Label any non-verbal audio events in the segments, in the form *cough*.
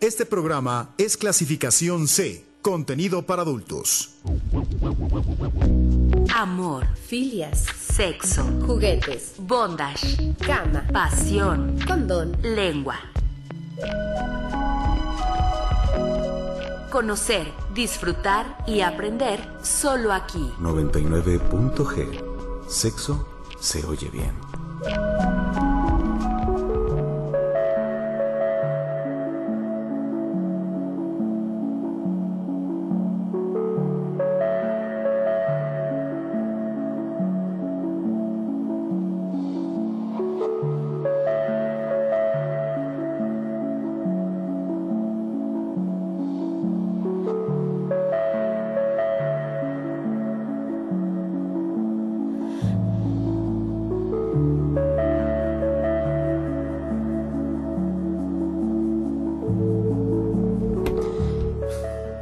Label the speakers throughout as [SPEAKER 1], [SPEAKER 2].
[SPEAKER 1] Este programa es clasificación C, contenido para adultos.
[SPEAKER 2] Amor,
[SPEAKER 3] filias,
[SPEAKER 2] sexo,
[SPEAKER 3] juguetes,
[SPEAKER 2] bondage,
[SPEAKER 3] cama,
[SPEAKER 2] pasión,
[SPEAKER 3] condón,
[SPEAKER 2] lengua. Conocer, disfrutar y aprender solo aquí.
[SPEAKER 4] 99.g. Sexo se oye bien.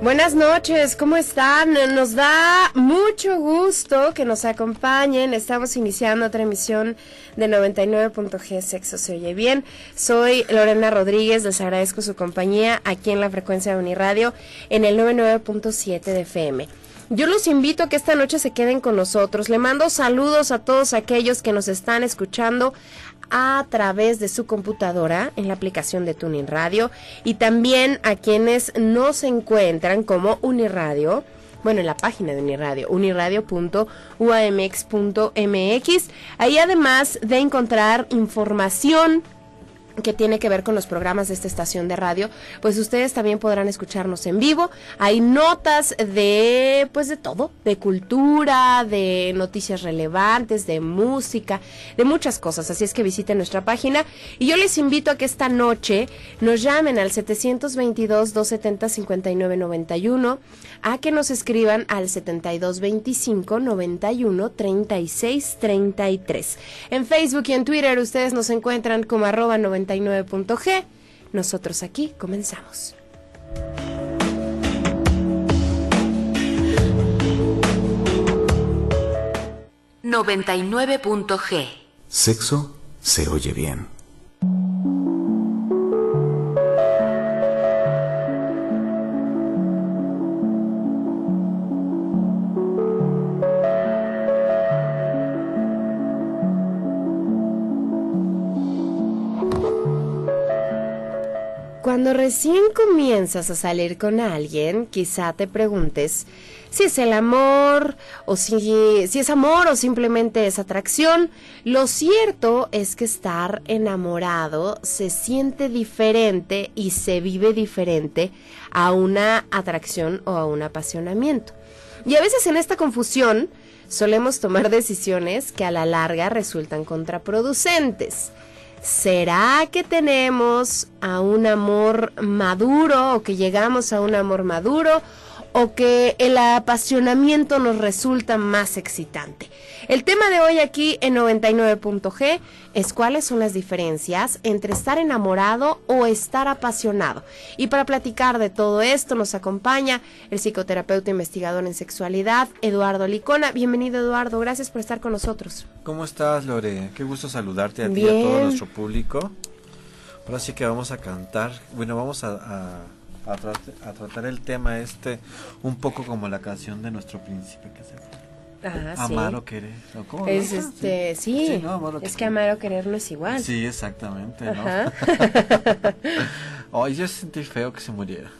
[SPEAKER 3] Buenas noches, ¿cómo están? Nos da mucho gusto que nos acompañen. Estamos iniciando otra emisión de 99.g Sexo se oye bien. Soy Lorena Rodríguez, les agradezco su compañía aquí en la frecuencia de Uniradio en el 99.7 de FM. Yo los invito a que esta noche se queden con nosotros. Le mando saludos a todos aquellos que nos están escuchando a través de su computadora en la aplicación de Tuning Radio y también a quienes no se encuentran como Uniradio bueno, en la página de Uniradio, uniradio.uamx.mx. Ahí además de encontrar información que tiene que ver con los programas de esta estación de radio, pues ustedes también podrán escucharnos en vivo. Hay notas de, pues de todo, de cultura, de noticias relevantes, de música, de muchas cosas. Así es que visiten nuestra página y yo les invito a que esta noche nos llamen al 722-270-5991, a que nos escriban al 7225-913633. En Facebook y en Twitter ustedes nos encuentran como arroba 90 99.g. Nosotros aquí comenzamos.
[SPEAKER 2] ...99.g...
[SPEAKER 4] Sexo se oye bien.
[SPEAKER 3] Cuando recién comienzas a salir con alguien, quizá te preguntes si es el amor o si, si es amor o simplemente es atracción. Lo cierto es que estar enamorado se siente diferente y se vive diferente a una atracción o a un apasionamiento. Y a veces en esta confusión solemos tomar decisiones que a la larga resultan contraproducentes. ¿Será que tenemos a un amor maduro o que llegamos a un amor maduro o que el apasionamiento nos resulta más excitante. El tema de hoy aquí en 99.g es cuáles son las diferencias entre estar enamorado o estar apasionado. Y para platicar de todo esto nos acompaña el psicoterapeuta investigador en sexualidad, Eduardo Licona. Bienvenido Eduardo, gracias por estar con nosotros.
[SPEAKER 5] ¿Cómo estás Lore? Qué gusto saludarte a ti y a todo nuestro público. Ahora sí que vamos a cantar, bueno, vamos a a, tratar el tema este un poco como la canción de nuestro príncipe que se amar o querer
[SPEAKER 3] es este sí, es que amar o querer no es igual.
[SPEAKER 5] Sí exactamente ¿no? *laughs* Ay, yo sentí feo que se muriera.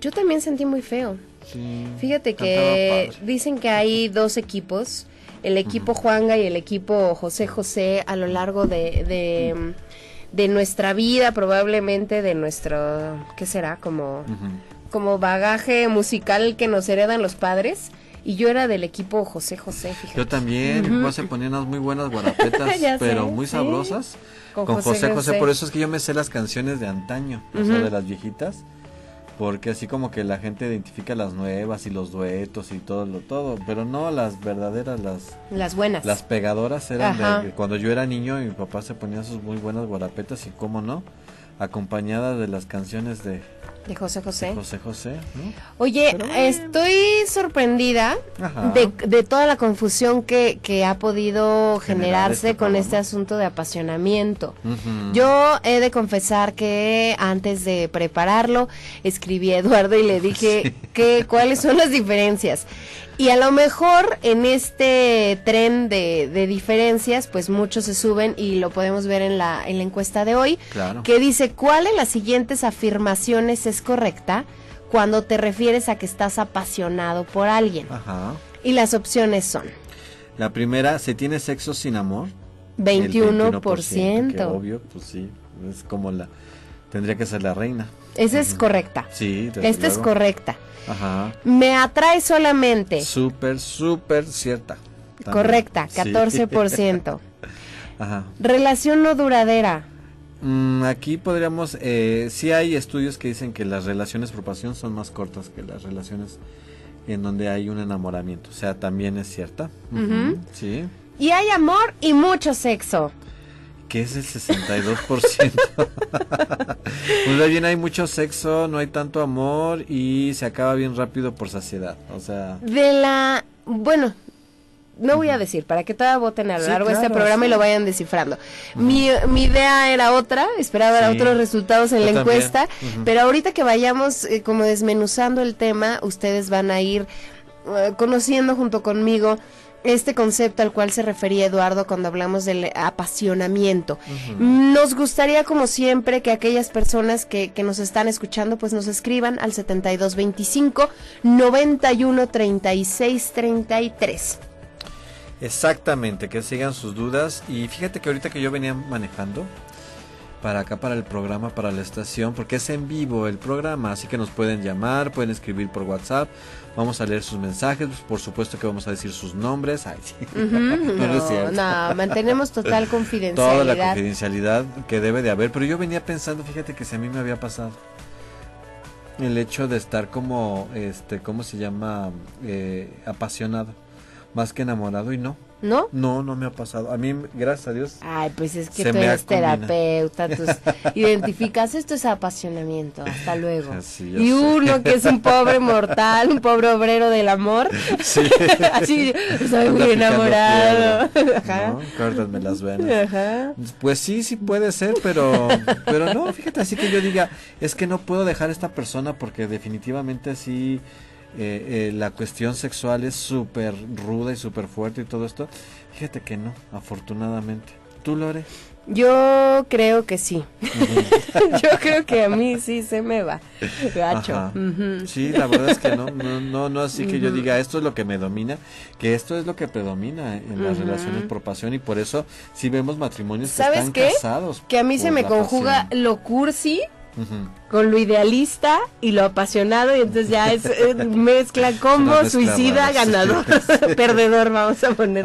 [SPEAKER 3] Yo también sentí muy feo. Sí, fíjate que dicen que hay dos equipos el equipo Juanga y el equipo José José a lo largo de de nuestra vida, probablemente de nuestro, ¿qué será? Como, como bagaje musical que nos heredan los padres. Y yo era del equipo José José, fíjate.
[SPEAKER 5] Yo también, uh -huh. ponía unas muy buenas guarapetas, *laughs* pero muy sabrosas. Con, José, José, por eso es que yo me sé las canciones de antaño, o sea, de las viejitas porque así como que la gente identifica las nuevas y los duetos y todo lo todo, pero no las verdaderas, las
[SPEAKER 3] las buenas.
[SPEAKER 5] Las pegadoras eran de cuando yo era niño y mi papá se ponía sus muy buenas guarapetas y cómo no, acompañadas de las canciones de
[SPEAKER 3] De José José.
[SPEAKER 5] José José, ¿no?
[SPEAKER 3] Oye, estoy sorprendida de, de, toda la confusión que, que ha podido generarse este con este asunto de apasionamiento. Yo he de confesar que antes de prepararlo, escribí a Eduardo y le dije *laughs* que, cuáles son las diferencias. Y a lo mejor en este tren de, de, diferencias, pues muchos se suben y lo podemos ver en la, en la encuesta de hoy, que dice, ¿cuál de las siguientes afirmaciones es correcta cuando te refieres a que estás apasionado por alguien? Ajá. Y las opciones son.
[SPEAKER 5] La primera, ¿se tiene sexo sin amor?
[SPEAKER 3] 21%. 21%
[SPEAKER 5] obvio, pues sí, es como la... Tendría que ser la reina.
[SPEAKER 3] Esa es correcta.
[SPEAKER 5] Sí,
[SPEAKER 3] Esta es correcta. Ajá. Me atrae solamente.
[SPEAKER 5] Súper, súper cierta.
[SPEAKER 3] Correcta, 14%. *laughs* Ajá. Relación no duradera.
[SPEAKER 5] Mm, aquí podríamos, eh, sí hay estudios que dicen que las relaciones por pasión son más cortas que las relaciones en donde hay un enamoramiento. O sea, también es cierta. Sí.
[SPEAKER 3] Y hay amor y mucho sexo
[SPEAKER 5] que es el 62%. *laughs* pues bien hay mucho sexo, no hay tanto amor y se acaba bien rápido por saciedad. O sea.
[SPEAKER 3] De la. Bueno, no voy a decir, para que todavía voten a lo largo de este programa y lo vayan descifrando. mi, mi, idea era otra, esperaba otros resultados en la encuesta, pero ahorita que vayamos eh, como desmenuzando el tema, ustedes van a ir eh, conociendo junto conmigo este concepto al cual se refería Eduardo cuando hablamos del apasionamiento. Nos gustaría, como siempre, que aquellas personas que, que, nos están escuchando, pues nos escriban al 7225 91 36 33.
[SPEAKER 5] Exactamente, que sigan sus dudas. Y fíjate que ahorita que yo venía manejando, para acá, para el programa, para la estación, porque es en vivo el programa, así que nos pueden llamar, pueden escribir por WhatsApp, vamos a leer sus mensajes, por supuesto que vamos a decir sus nombres. Ay,
[SPEAKER 3] no, *laughs* mantenemos total confidencialidad.
[SPEAKER 5] Toda la confidencialidad que debe de haber, pero yo venía pensando, fíjate que si a mí me había pasado el hecho de estar como, este, ¿cómo se llama? Eh, apasionado, más que enamorado y no.
[SPEAKER 3] ¿No?
[SPEAKER 5] No, no me ha pasado. A mí, gracias a Dios.
[SPEAKER 3] Ay, pues es que tú eres terapeuta, tú *laughs* identificas esto es apasionamiento. Hasta luego. y uno que es un pobre *laughs* mortal, un pobre obrero del amor. Sí. *laughs* Así, estoy muy enamorado.
[SPEAKER 5] Ajá. No, las venas. Ajá. Pues sí, sí puede ser, pero, pero no, fíjate, así que yo diga, es que no puedo dejar a esta persona porque definitivamente sí eh, eh, la cuestión sexual es súper ruda y súper fuerte y todo esto. Fíjate que no, afortunadamente. ¿Tú, Lore?
[SPEAKER 3] Yo creo que sí. *laughs* Yo creo que a mí sí se me va. Gacho.
[SPEAKER 5] Sí, la verdad es que no, no, no, así que yo diga esto es lo que me domina, que esto es lo que predomina en las relaciones por pasión y por eso si vemos matrimonios que están casados.
[SPEAKER 3] Que a mí se me conjuga lo cursi con lo idealista y lo apasionado y entonces ya es, *laughs* mezcla combo, suicida, ganador, *laughs* *laughs* perdedor, vamos a poner.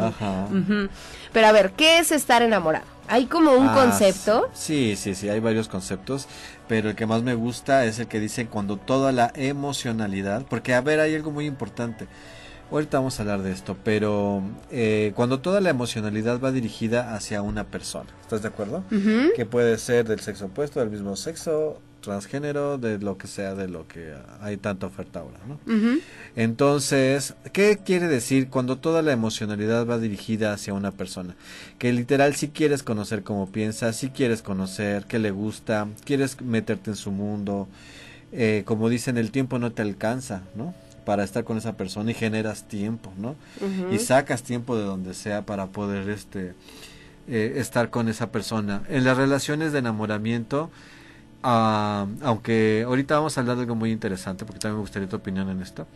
[SPEAKER 3] Pero a ver, ¿qué es estar enamorado? ¿Hay como un ah, concepto?
[SPEAKER 5] Sí, sí, sí, hay varios conceptos, pero el que más me gusta es el que dice cuando toda la emocionalidad, porque a ver, hay algo muy importante. Ahorita vamos a hablar de esto, pero eh, cuando toda la emocionalidad va dirigida hacia una persona, ¿estás de acuerdo? Que puede ser del sexo opuesto, del mismo sexo, transgénero, de lo que sea, de lo que hay tanta oferta ahora, ¿no? Entonces, ¿qué quiere decir cuando toda la emocionalidad va dirigida hacia una persona? Que literal si quieres conocer cómo piensa, si quieres conocer qué le gusta, quieres meterte en su mundo, eh, como dicen, el tiempo no te alcanza, ¿no? Para estar con esa persona y generas tiempo, ¿no? Y sacas tiempo de donde sea para poder este eh, estar con esa persona. En las relaciones de enamoramiento, ah, aunque ahorita vamos a hablar de algo muy interesante, porque también me gustaría tu opinión en esto.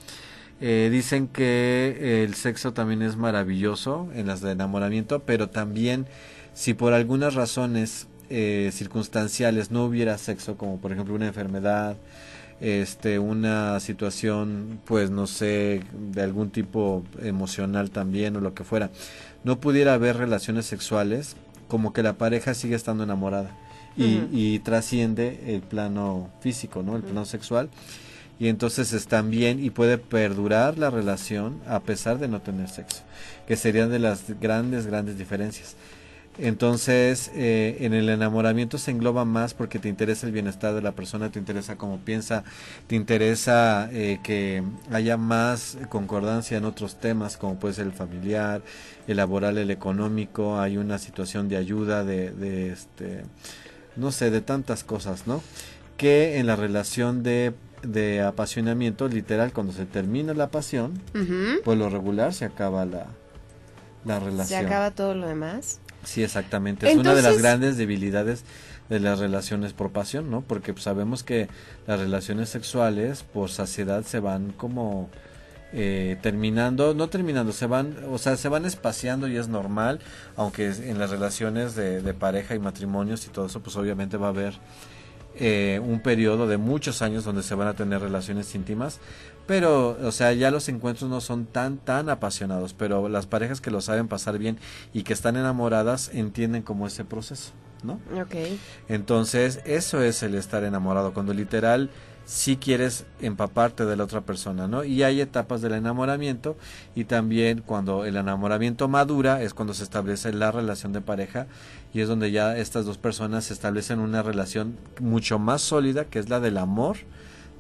[SPEAKER 5] Eh, dicen que el sexo también es maravilloso en las de enamoramiento, pero también si por algunas razones eh, circunstanciales no hubiera sexo, como por ejemplo una enfermedad, este una situación pues no sé de algún tipo emocional también o lo que fuera. No pudiera haber relaciones sexuales como que la pareja sigue estando enamorada y, trasciende el plano físico no el plano sexual. Y entonces están bien y puede perdurar la relación a pesar de no tener sexo que serían de las grandes grandes diferencias Entonces, eh, en el enamoramiento se engloba más porque te interesa el bienestar de la persona, te interesa cómo piensa, te interesa eh, que haya más concordancia en otros temas, como puede ser el familiar, el laboral, el económico, hay una situación de ayuda, de, de este, no sé, de tantas cosas, ¿no? Que en la relación de de apasionamiento, literal, cuando se termina la pasión, pues lo regular se acaba la, la relación.
[SPEAKER 3] Se acaba todo lo demás.
[SPEAKER 5] Sí, exactamente. Es una de las grandes debilidades de las relaciones por pasión, ¿no? Porque pues, sabemos que las relaciones sexuales por saciedad se van como eh, terminando, no terminando, se van, o sea, se van espaciando y es normal, aunque en las relaciones de, de pareja y matrimonios y todo eso, pues obviamente va a haber eh, un periodo de muchos años donde se van a tener relaciones íntimas, pero, o sea, ya los encuentros no son tan, tan apasionados, pero las parejas que lo saben pasar bien y que están enamoradas entienden como ese proceso, ¿no?
[SPEAKER 3] Ok.
[SPEAKER 5] Entonces, eso es el estar enamorado, cuando literal si quieres empaparte de la otra persona, ¿no? Y hay etapas del enamoramiento y también cuando el enamoramiento madura es cuando se establece la relación de pareja y es donde ya estas dos personas se establecen una relación mucho más sólida que es la del amor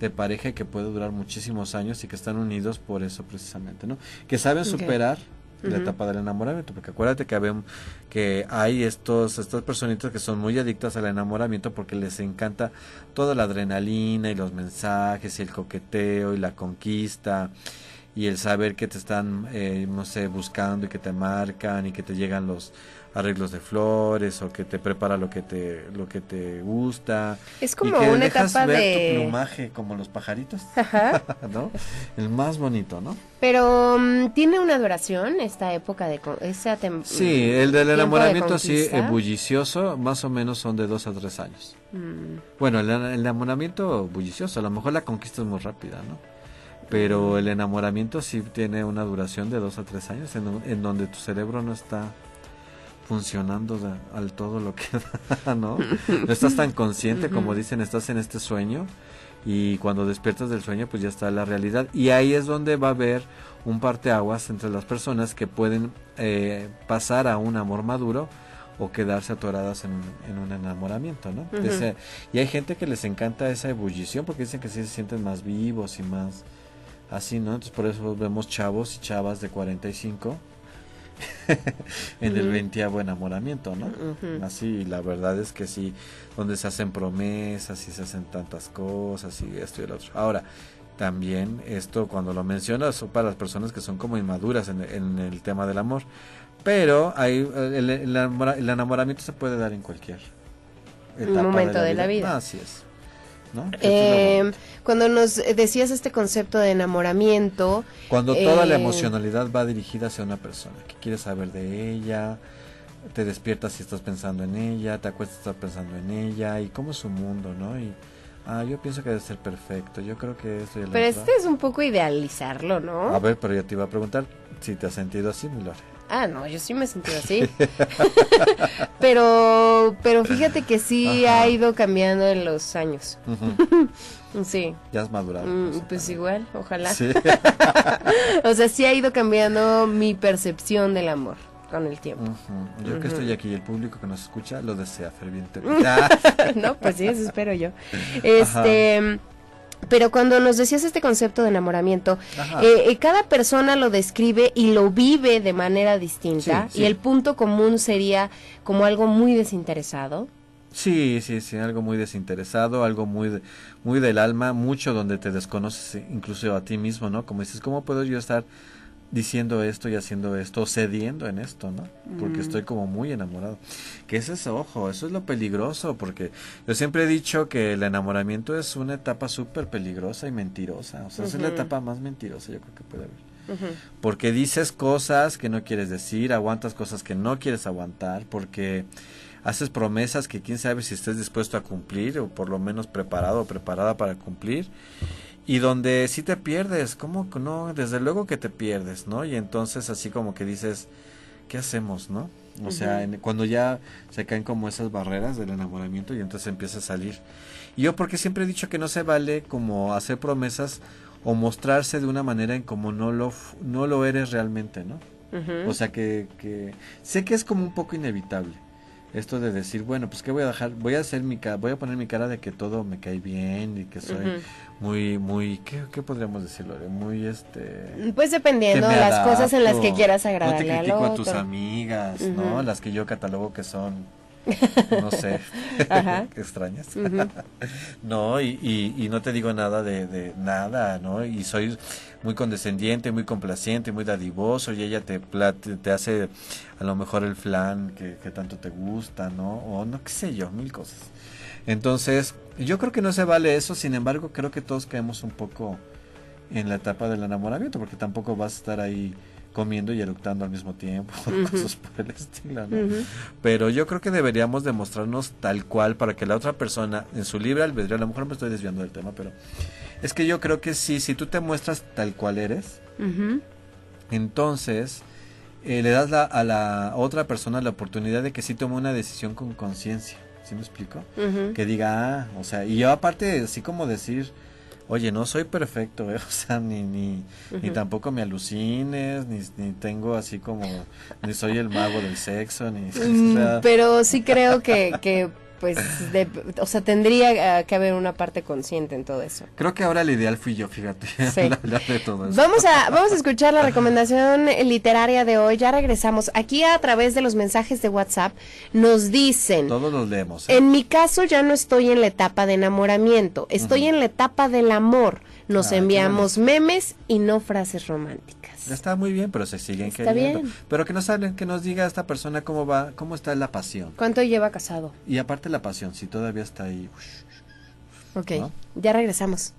[SPEAKER 5] de pareja que puede durar muchísimos años y que están unidos por eso precisamente, ¿no? Que saben superar la etapa del enamoramiento, porque acuérdate que, habemos, que hay estos, estas personitas que son muy adictas al enamoramiento porque les encanta toda la adrenalina y los mensajes y el coqueteo y la conquista y el saber que te están, eh, no sé, buscando y que te marcan y que te llegan los arreglos de flores o que te prepara lo que te lo que te gusta.
[SPEAKER 3] Es como una etapa de
[SPEAKER 5] tu plumaje como los pajaritos *laughs* ¿no? el más bonito no
[SPEAKER 3] pero mm, tiene una duración esta época de esa
[SPEAKER 5] sí el del enamoramiento sí bullicioso más o menos son de dos a tres años. Mm. bueno el, enamoramiento bullicioso a lo mejor la conquista es muy rápida no pero el enamoramiento sí tiene una duración de dos a tres años en, en donde tu cerebro no está funcionando al todo lo que *laughs* da, ¿no? No estás tan consciente como dicen, estás en este sueño y cuando despiertas del sueño pues ya está la realidad y ahí es donde va a haber un parteaguas entre las personas que pueden eh, pasar a un amor maduro o quedarse atoradas en, un enamoramiento, ¿no? y hay gente que les encanta esa ebullición porque dicen que sí se sienten más vivos y más así, ¿no? Entonces por eso vemos chavos y chavas de 45 *laughs* en el veintiavo enamoramiento, ¿no? Así, la verdad es que sí, donde se hacen promesas y se hacen tantas cosas y esto y el otro. Ahora, también esto cuando lo mencionas son para las personas que son como inmaduras en, el tema del amor, pero hay, el, enamoramiento se puede dar en cualquier
[SPEAKER 3] momento de la vida.
[SPEAKER 5] Así es.
[SPEAKER 3] Eh, cuando nos decías este concepto de enamoramiento.
[SPEAKER 5] Cuando toda la eh, emocionalidad va dirigida hacia una persona, que quieres saber de ella, te despiertas si estás pensando en ella, te acuestas si estás pensando en ella, y cómo es su mundo, ¿no? Y, ah, yo pienso que debe ser perfecto, yo creo que esto
[SPEAKER 3] ya Pero este es un poco idealizarlo, ¿no?
[SPEAKER 5] A ver, pero yo te iba a preguntar si te has sentido así, Milore.
[SPEAKER 3] Ah, no, yo sí me he sentido así. *laughs* pero, pero fíjate que sí ha ido cambiando en los años. *laughs* sí.
[SPEAKER 5] Ya has madurado.
[SPEAKER 3] Mm, pues, pues igual, ojalá. *laughs* o sea, sí ha ido cambiando mi percepción del amor con el tiempo.
[SPEAKER 5] Yo que estoy aquí y el público que nos escucha lo desea fervientemente.
[SPEAKER 3] no, pues sí, eso espero yo. Este. Pero cuando nos decías este concepto de enamoramiento, eh, eh, cada persona lo describe y lo vive de manera distinta y el punto común sería como algo muy desinteresado.
[SPEAKER 5] Sí, sí, sí, algo muy desinteresado, algo muy, muy del alma, mucho donde te desconoces incluso a ti mismo, ¿no? Como dices, ¿cómo puedo yo estar diciendo esto y haciendo esto, cediendo en esto, ¿no? Porque mm. estoy como muy enamorado. Que ese es, ojo, eso es lo peligroso, porque yo siempre he dicho que el enamoramiento es una etapa súper peligrosa y mentirosa. O sea, es la etapa más mentirosa, yo creo que puede haber. Porque dices cosas que no quieres decir, aguantas cosas que no quieres aguantar, porque haces promesas que quién sabe si estés dispuesto a cumplir, o por lo menos preparado o preparada para cumplir y donde sí te pierdes, ¿cómo no? Desde luego que te pierdes, ¿no? Y entonces así como que dices, ¿qué hacemos, no? O sea, cuando ya se caen como esas barreras del enamoramiento y entonces empieza a salir. Y yo porque siempre he dicho que no se vale como hacer promesas o mostrarse de una manera en como no lo, no lo eres realmente, ¿no? O sea que, que sé que es como un poco inevitable esto de decir, bueno, pues qué voy a dejar, voy a hacer mi voy a poner mi cara de que todo me cae bien y que soy muy muy ¿qué, podríamos decirlo? Muy este
[SPEAKER 3] Pues dependiendo de las cosas en las que quieras agradarle
[SPEAKER 5] no te critico a tus amigas, ¿no? Las que yo catalogo que son no sé, *laughs* *laughs* qué extrañas. *laughs* no, y, y, no te digo nada de, de, nada, ¿no? Y soy muy condescendiente, muy complaciente, muy dadivoso, y ella te, te hace a lo mejor el flan que, que tanto te gusta, ¿no? O no, qué sé yo, mil cosas. Entonces, yo creo que no se vale eso, sin embargo, creo que todos caemos un poco en la etapa del enamoramiento, porque tampoco vas a estar ahí comiendo y eructando al mismo tiempo, *laughs* cosas por el estilo, ¿no? Pero yo creo que deberíamos demostrarnos tal cual para que la otra persona, en su libre albedrío, a lo mejor me estoy desviando del tema, pero es que yo creo que sí, si tú te muestras tal cual eres, entonces eh, le das a la otra persona la oportunidad de que sí tome una decisión con conciencia, ¿sí me explico? Que diga, ah, o sea, y yo aparte, así como decir oye, no soy perfecto, ¿eh? *laughs* o sea, ni, ni, ni tampoco me alucines, ni, ni, tengo así como, ni soy el mago del sexo, ni... *laughs*
[SPEAKER 3] Mm, pero sí creo que, que pues, de, o sea, tendría que haber una parte consciente en todo eso.
[SPEAKER 5] Creo que ahora el ideal fui yo, fíjate, *laughs* de todo eso.
[SPEAKER 3] Vamos a, vamos a escuchar la recomendación literaria de hoy, ya regresamos. Aquí a través de los mensajes de WhatsApp nos dicen...
[SPEAKER 5] Todos los leemos. ¿eh?
[SPEAKER 3] En mi caso ya no estoy en la etapa de enamoramiento, estoy en la etapa del amor. Nos ah, enviamos memes y no frases románticas.
[SPEAKER 5] Está muy bien, pero se siguen está queriendo. Bien. Pero que nos hablen, que nos diga esta persona cómo va, cómo está la pasión.
[SPEAKER 3] ¿Cuánto lleva casado?
[SPEAKER 5] Y aparte la pasión, si todavía está ahí.
[SPEAKER 3] Ok, ya regresamos.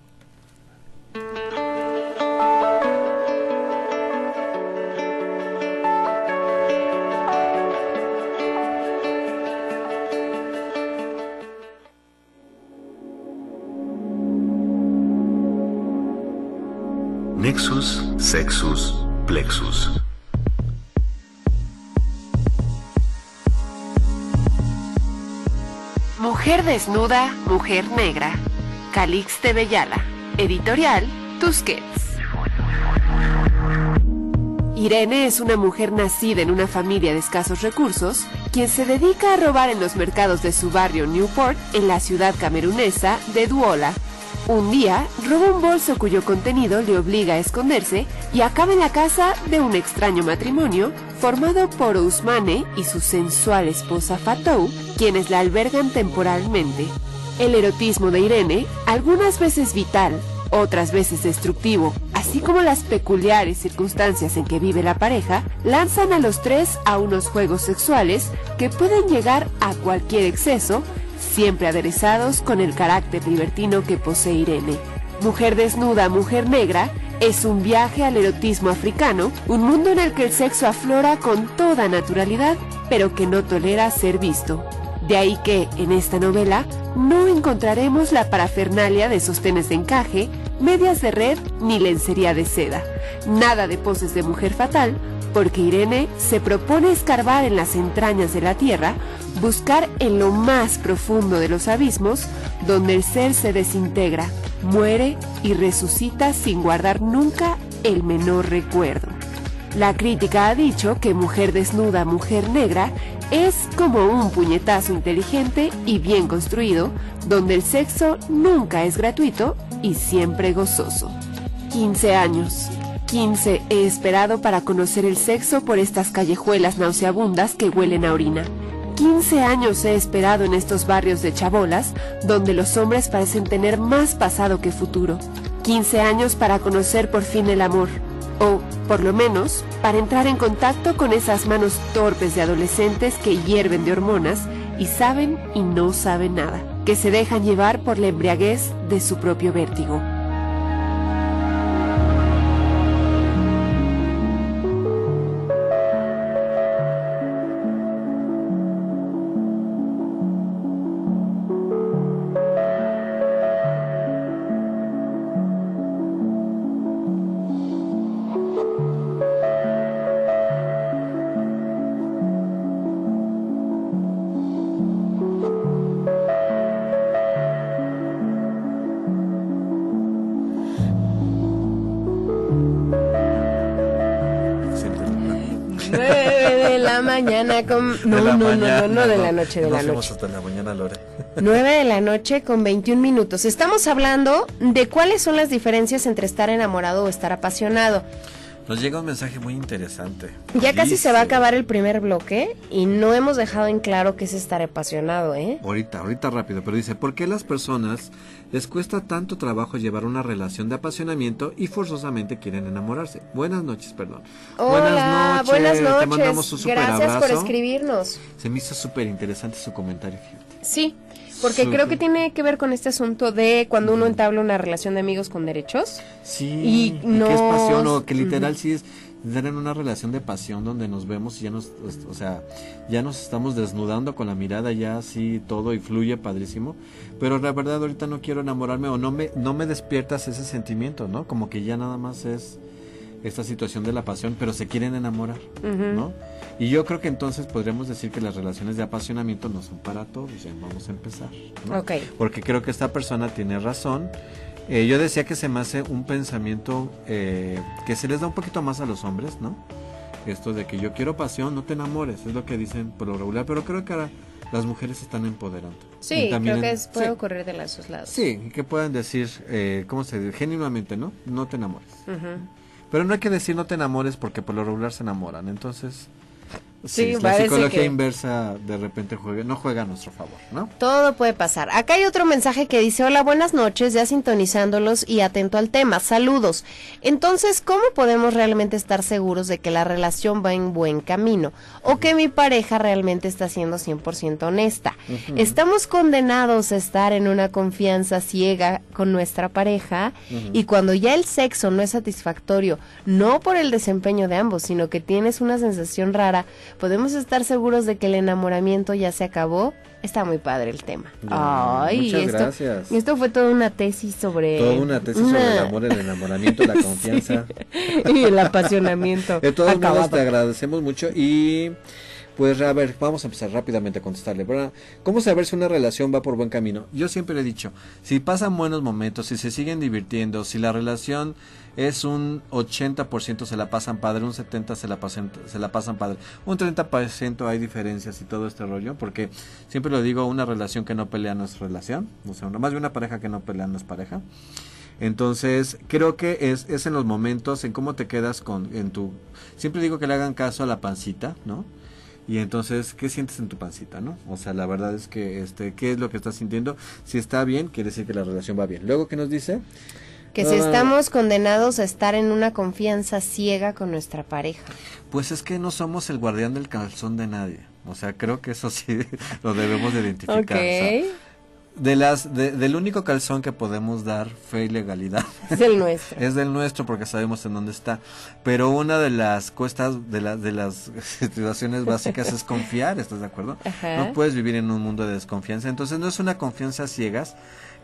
[SPEAKER 1] Sexus, Plexus.
[SPEAKER 2] Mujer desnuda, mujer negra. Calixte Bellala. Editorial Tusquets. Irene es una mujer nacida en una familia de escasos recursos, quien se dedica a robar en los mercados de su barrio Newport, en la ciudad camerunesa de Duola, un día, roba un bolso cuyo contenido le obliga a esconderse y acaba en la casa de un extraño matrimonio formado por Ousmane y su sensual esposa Fatou, quienes la albergan temporalmente. El erotismo de Irene, algunas veces vital, otras veces destructivo, así como las peculiares circunstancias en que vive la pareja, lanzan a los tres a unos juegos sexuales que pueden llegar a cualquier exceso siempre aderezados con el carácter libertino que posee Irene. Mujer desnuda, mujer negra, es un viaje al erotismo africano, un mundo en el que el sexo aflora con toda naturalidad, pero que no tolera ser visto. De ahí que, en esta novela, no encontraremos la parafernalia de sostenes de encaje, medias de red ni lencería de seda. Nada de poses de mujer fatal, porque Irene se propone escarbar en las entrañas de la tierra, buscar en lo más profundo de los abismos, donde el ser se desintegra, muere y resucita sin guardar nunca el menor recuerdo. La crítica ha dicho que Mujer Desnuda, Mujer Negra es como un puñetazo inteligente y bien construido, donde el sexo nunca es gratuito y siempre gozoso. 15 años. 15 he esperado para conocer el sexo por estas callejuelas nauseabundas que huelen a orina. 15 años he esperado en estos barrios de chabolas, donde los hombres parecen tener más pasado que futuro. 15 años para conocer por fin el amor, o, por lo menos, para entrar en contacto con esas manos torpes de adolescentes que hierven de hormonas y saben y no saben nada, que se dejan llevar por la embriaguez de su propio vértigo.
[SPEAKER 3] Mañana con... No, no, no, no, no, de la noche, de la noche.
[SPEAKER 5] hasta la mañana, Lore.
[SPEAKER 3] 9 de la noche con 21 minutos. Estamos hablando de cuáles son las diferencias entre estar enamorado o estar apasionado.
[SPEAKER 5] Nos llega un mensaje muy interesante.
[SPEAKER 3] Ya casi se va a acabar el primer bloque y no hemos dejado en claro qué es estar apasionado, ¿eh?
[SPEAKER 5] Ahorita, ahorita rápido, pero dice, ¿por qué las personas les cuesta tanto trabajo llevar una relación de apasionamiento y forzosamente quieren enamorarse? Buenas noches, perdón.
[SPEAKER 3] Hola, buenas noches. Te mandamos un super Gracias por escribirnos.
[SPEAKER 5] Se me hizo súper interesante su comentario, fíjate.
[SPEAKER 3] Sí, porque creo que tiene que ver con este asunto de cuando uno entabla una relación de amigos con derechos.
[SPEAKER 5] Sí, y, no... que es pasión o que literal sí es en una relación de pasión donde nos vemos y ya nos, o sea, ya nos estamos desnudando con la mirada ya así todo y fluye padrísimo, pero la verdad ahorita no quiero enamorarme o no me no me despiertas ese sentimiento, ¿no? Como que ya nada más es esta situación de la pasión, pero se quieren enamorar, ¿no? Y yo creo que entonces podríamos decir que las relaciones de apasionamiento no son para todos, ya vamos a empezar, ¿no? Porque creo que esta persona tiene razón. Eh, yo decía que se me hace un pensamiento eh, que se les da un poquito más a los hombres, ¿no? Esto de que yo quiero pasión, no te enamores, es lo que dicen por lo regular, pero creo que ahora las mujeres se están empoderando.
[SPEAKER 3] Sí, creo que puede ocurrir de los dos lados.
[SPEAKER 5] Sí, que puedan decir, eh, ¿cómo se dice? Genuinamente, ¿no? No te enamores. Pero no hay que decir no te enamores porque por lo regular se enamoran. Entonces, Sí, la psicología inversa de repente juega, no juega a nuestro favor, ¿no?
[SPEAKER 3] Todo puede pasar. Acá hay otro mensaje que dice, hola, buenas noches, ya sintonizándolos y atento al tema, saludos. Entonces, ¿cómo podemos realmente estar seguros de que la relación va en buen camino? O que mi pareja realmente está siendo 100% honesta. Estamos condenados a estar en una confianza ciega con nuestra pareja y cuando ya el sexo no es satisfactorio, no por el desempeño de ambos, sino que tienes una sensación rara, ¿Podemos estar seguros de que el enamoramiento ya se acabó? Está muy padre el tema.
[SPEAKER 5] Ay, muchas esto, gracias.
[SPEAKER 3] Esto fue toda una tesis sobre...
[SPEAKER 5] Toda una tesis sobre el amor, el enamoramiento, la *laughs* confianza.
[SPEAKER 3] Y el apasionamiento. *laughs*
[SPEAKER 5] De todos modos, te agradecemos mucho y... Pues a ver, vamos a empezar rápidamente a contestarle. ¿Cómo saber si una relación va por buen camino? Yo siempre he dicho, si pasan buenos momentos, si se siguen divirtiendo, si la relación es un 80% se la pasan padre, un 70% se la pasan, se la pasan padre, un 30% hay diferencias y todo este rollo, porque siempre lo digo, una relación que no pelea no es relación, o sea, más de una pareja que no pelea no es pareja. Entonces, creo que es, es en los momentos, en cómo te quedas con, en tu, siempre digo que le hagan caso a la pancita, ¿no? Y entonces, ¿qué sientes en tu pancita, no? O sea, la verdad es que, este, ¿qué es lo que estás sintiendo? Si está bien, quiere decir que la relación va bien. Luego, ¿qué nos dice?
[SPEAKER 3] Que si ah. estamos condenados a estar en una confianza ciega con nuestra pareja.
[SPEAKER 5] Pues es que no somos el guardián del calzón de nadie. O sea, creo que eso sí *laughs* lo debemos de identificar. de las del único calzón que podemos dar fe y legalidad *laughs*
[SPEAKER 3] es el nuestro
[SPEAKER 5] es del nuestro porque sabemos en dónde está pero una de las cuestas de las de las *laughs* situaciones básicas es confiar estás de acuerdo no puedes vivir en un mundo de desconfianza entonces no es una confianza ciegas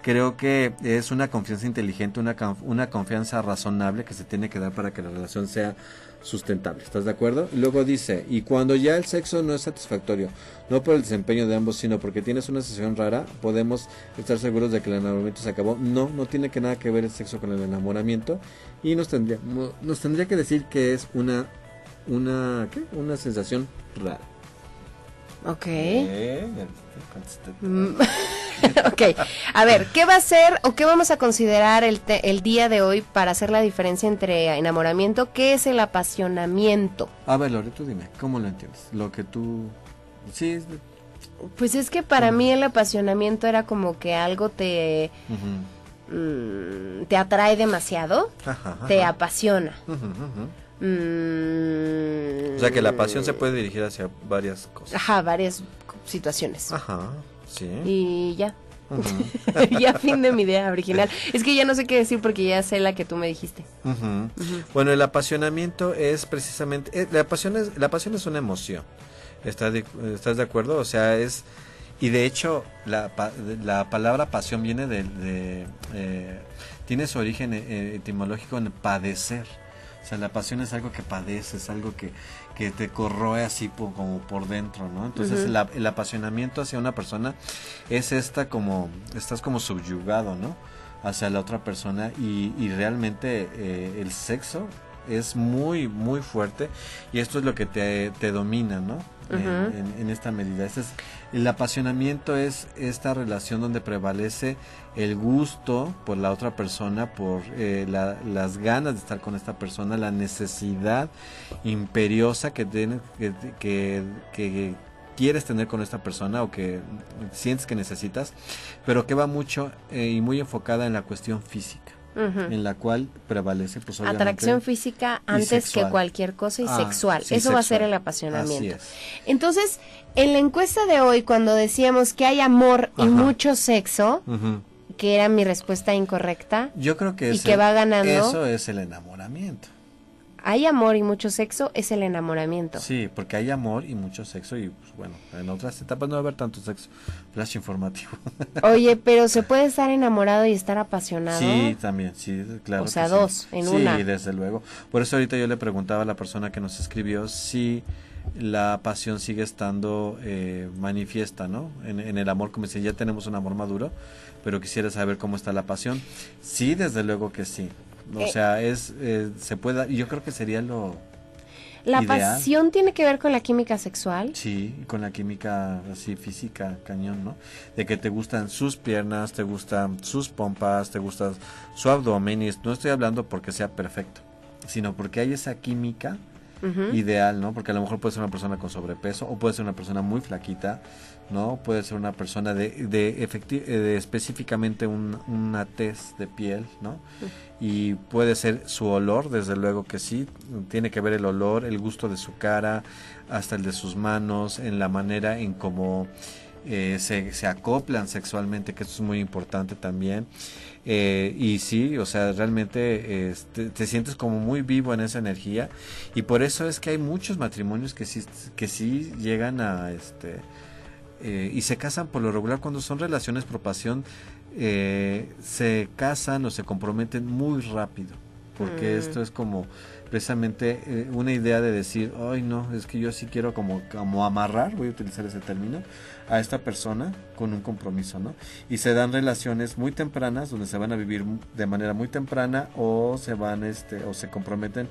[SPEAKER 5] creo que es una confianza inteligente, una, una confianza razonable que se tiene que dar para que la relación sea sustentable. ¿Estás de acuerdo? Luego dice, y cuando ya el sexo no es satisfactorio, no por el desempeño de ambos, sino porque tienes una sesión rara, podemos estar seguros de que el enamoramiento se acabó. No, no tiene que nada que ver el sexo con el enamoramiento y nos tendría, nos tendría que decir que es una, una, ¿qué? Una sensación rara.
[SPEAKER 3] Ok. Mm. *laughs* ok, a ver, ¿qué va a ser o qué vamos a considerar el, el día de hoy para hacer la diferencia entre enamoramiento? ¿Qué es el apasionamiento?
[SPEAKER 5] A ver, Lore, tú dime, ¿cómo lo entiendes? Lo que tú... Sí,
[SPEAKER 3] Pues es que para mí el apasionamiento era como que algo te... Mm, te atrae demasiado, te apasiona.
[SPEAKER 5] Mm. o sea que la pasión se puede dirigir hacia varias cosas.
[SPEAKER 3] Ajá, varias situaciones.
[SPEAKER 5] Ajá, sí.
[SPEAKER 3] Y ya. *laughs* ya fin de mi idea original. *laughs* Es que ya no sé qué decir porque ya sé la que tú me dijiste.
[SPEAKER 5] Bueno, el apasionamiento es precisamente, eh, la pasión es, la pasión es una emoción. ¿Estás de, ¿Estás de acuerdo? O sea, es, y de hecho la, la palabra pasión viene de, de eh, tiene su origen eh, etimológico en padecer. Sea, la pasión es algo que padeces, algo que, que te corroe así como por dentro, ¿no? Entonces el, apasionamiento hacia una persona es esta como, estás como subyugado, ¿no? Hacia la otra persona y, y realmente eh, el sexo es muy, muy fuerte y esto es lo que te, te domina, ¿no? en, esta medida. Este es, el apasionamiento es esta relación donde prevalece el gusto por la otra persona, por eh, las ganas de estar con esta persona, la necesidad imperiosa que, que, que, quieres tener con esta persona o que sientes que necesitas, pero que va mucho eh, y muy enfocada en la cuestión física en la cual prevalece pues
[SPEAKER 3] atracción física antes que cualquier cosa y ah, sexual. Eso va a ser el apasionamiento. Entonces, en la encuesta de hoy cuando decíamos que hay amor y mucho sexo, que era mi respuesta incorrecta,
[SPEAKER 5] yo creo que
[SPEAKER 3] y que va ganando.
[SPEAKER 5] Eso es el enamoramiento
[SPEAKER 3] hay amor y mucho sexo, es el enamoramiento.
[SPEAKER 5] Sí, porque hay amor y mucho sexo y pues, bueno, en otras etapas no va a haber tanto sexo. Flash informativo. *laughs*
[SPEAKER 3] Oye, pero se puede estar enamorado y estar apasionado.
[SPEAKER 5] Sí, también, sí, claro.
[SPEAKER 3] O sea, dos en una.
[SPEAKER 5] Sí, desde luego. Por eso ahorita yo le preguntaba a la persona que nos escribió si la pasión sigue estando eh, manifiesta, ¿no? En, en el amor, como si ya tenemos un amor maduro, pero quisiera saber cómo está la pasión. Sí, desde luego que sí. O eh, sea, es eh, se puede yo creo que sería lo
[SPEAKER 3] la pasión tiene que ver con la química sexual.
[SPEAKER 5] Sí, con la química así física, cañón, ¿no? De que te gustan sus piernas, te gustan sus pompas, te gusta su abdomen y no estoy hablando porque sea perfecto, sino porque hay esa química ideal, ¿no? Porque a lo mejor puede ser una persona con sobrepeso o puede ser una persona muy flaquita, ¿no? Puede ser una persona de, de, eh, de específicamente un, una tez de piel, ¿no? Y puede ser su olor, desde luego que sí, tiene que ver el olor, el gusto de su cara, hasta el de sus manos, en la manera en cómo eh, se, se acoplan sexualmente, que eso es muy importante también. Eh, y sí, o sea, realmente este, te sientes como muy vivo en esa energía y por eso es que hay muchos matrimonios que sí, que sí llegan a este eh, y se casan por lo regular cuando son relaciones por pasión eh, se casan o se comprometen muy rápido porque mm. esto es como precisamente eh, una idea de decir, ay no, es que yo sí quiero como, como amarrar, voy a utilizar ese término, a esta persona con un compromiso, ¿no? Y se dan relaciones muy tempranas donde se van a vivir de manera muy temprana o se van, este, o se comprometen,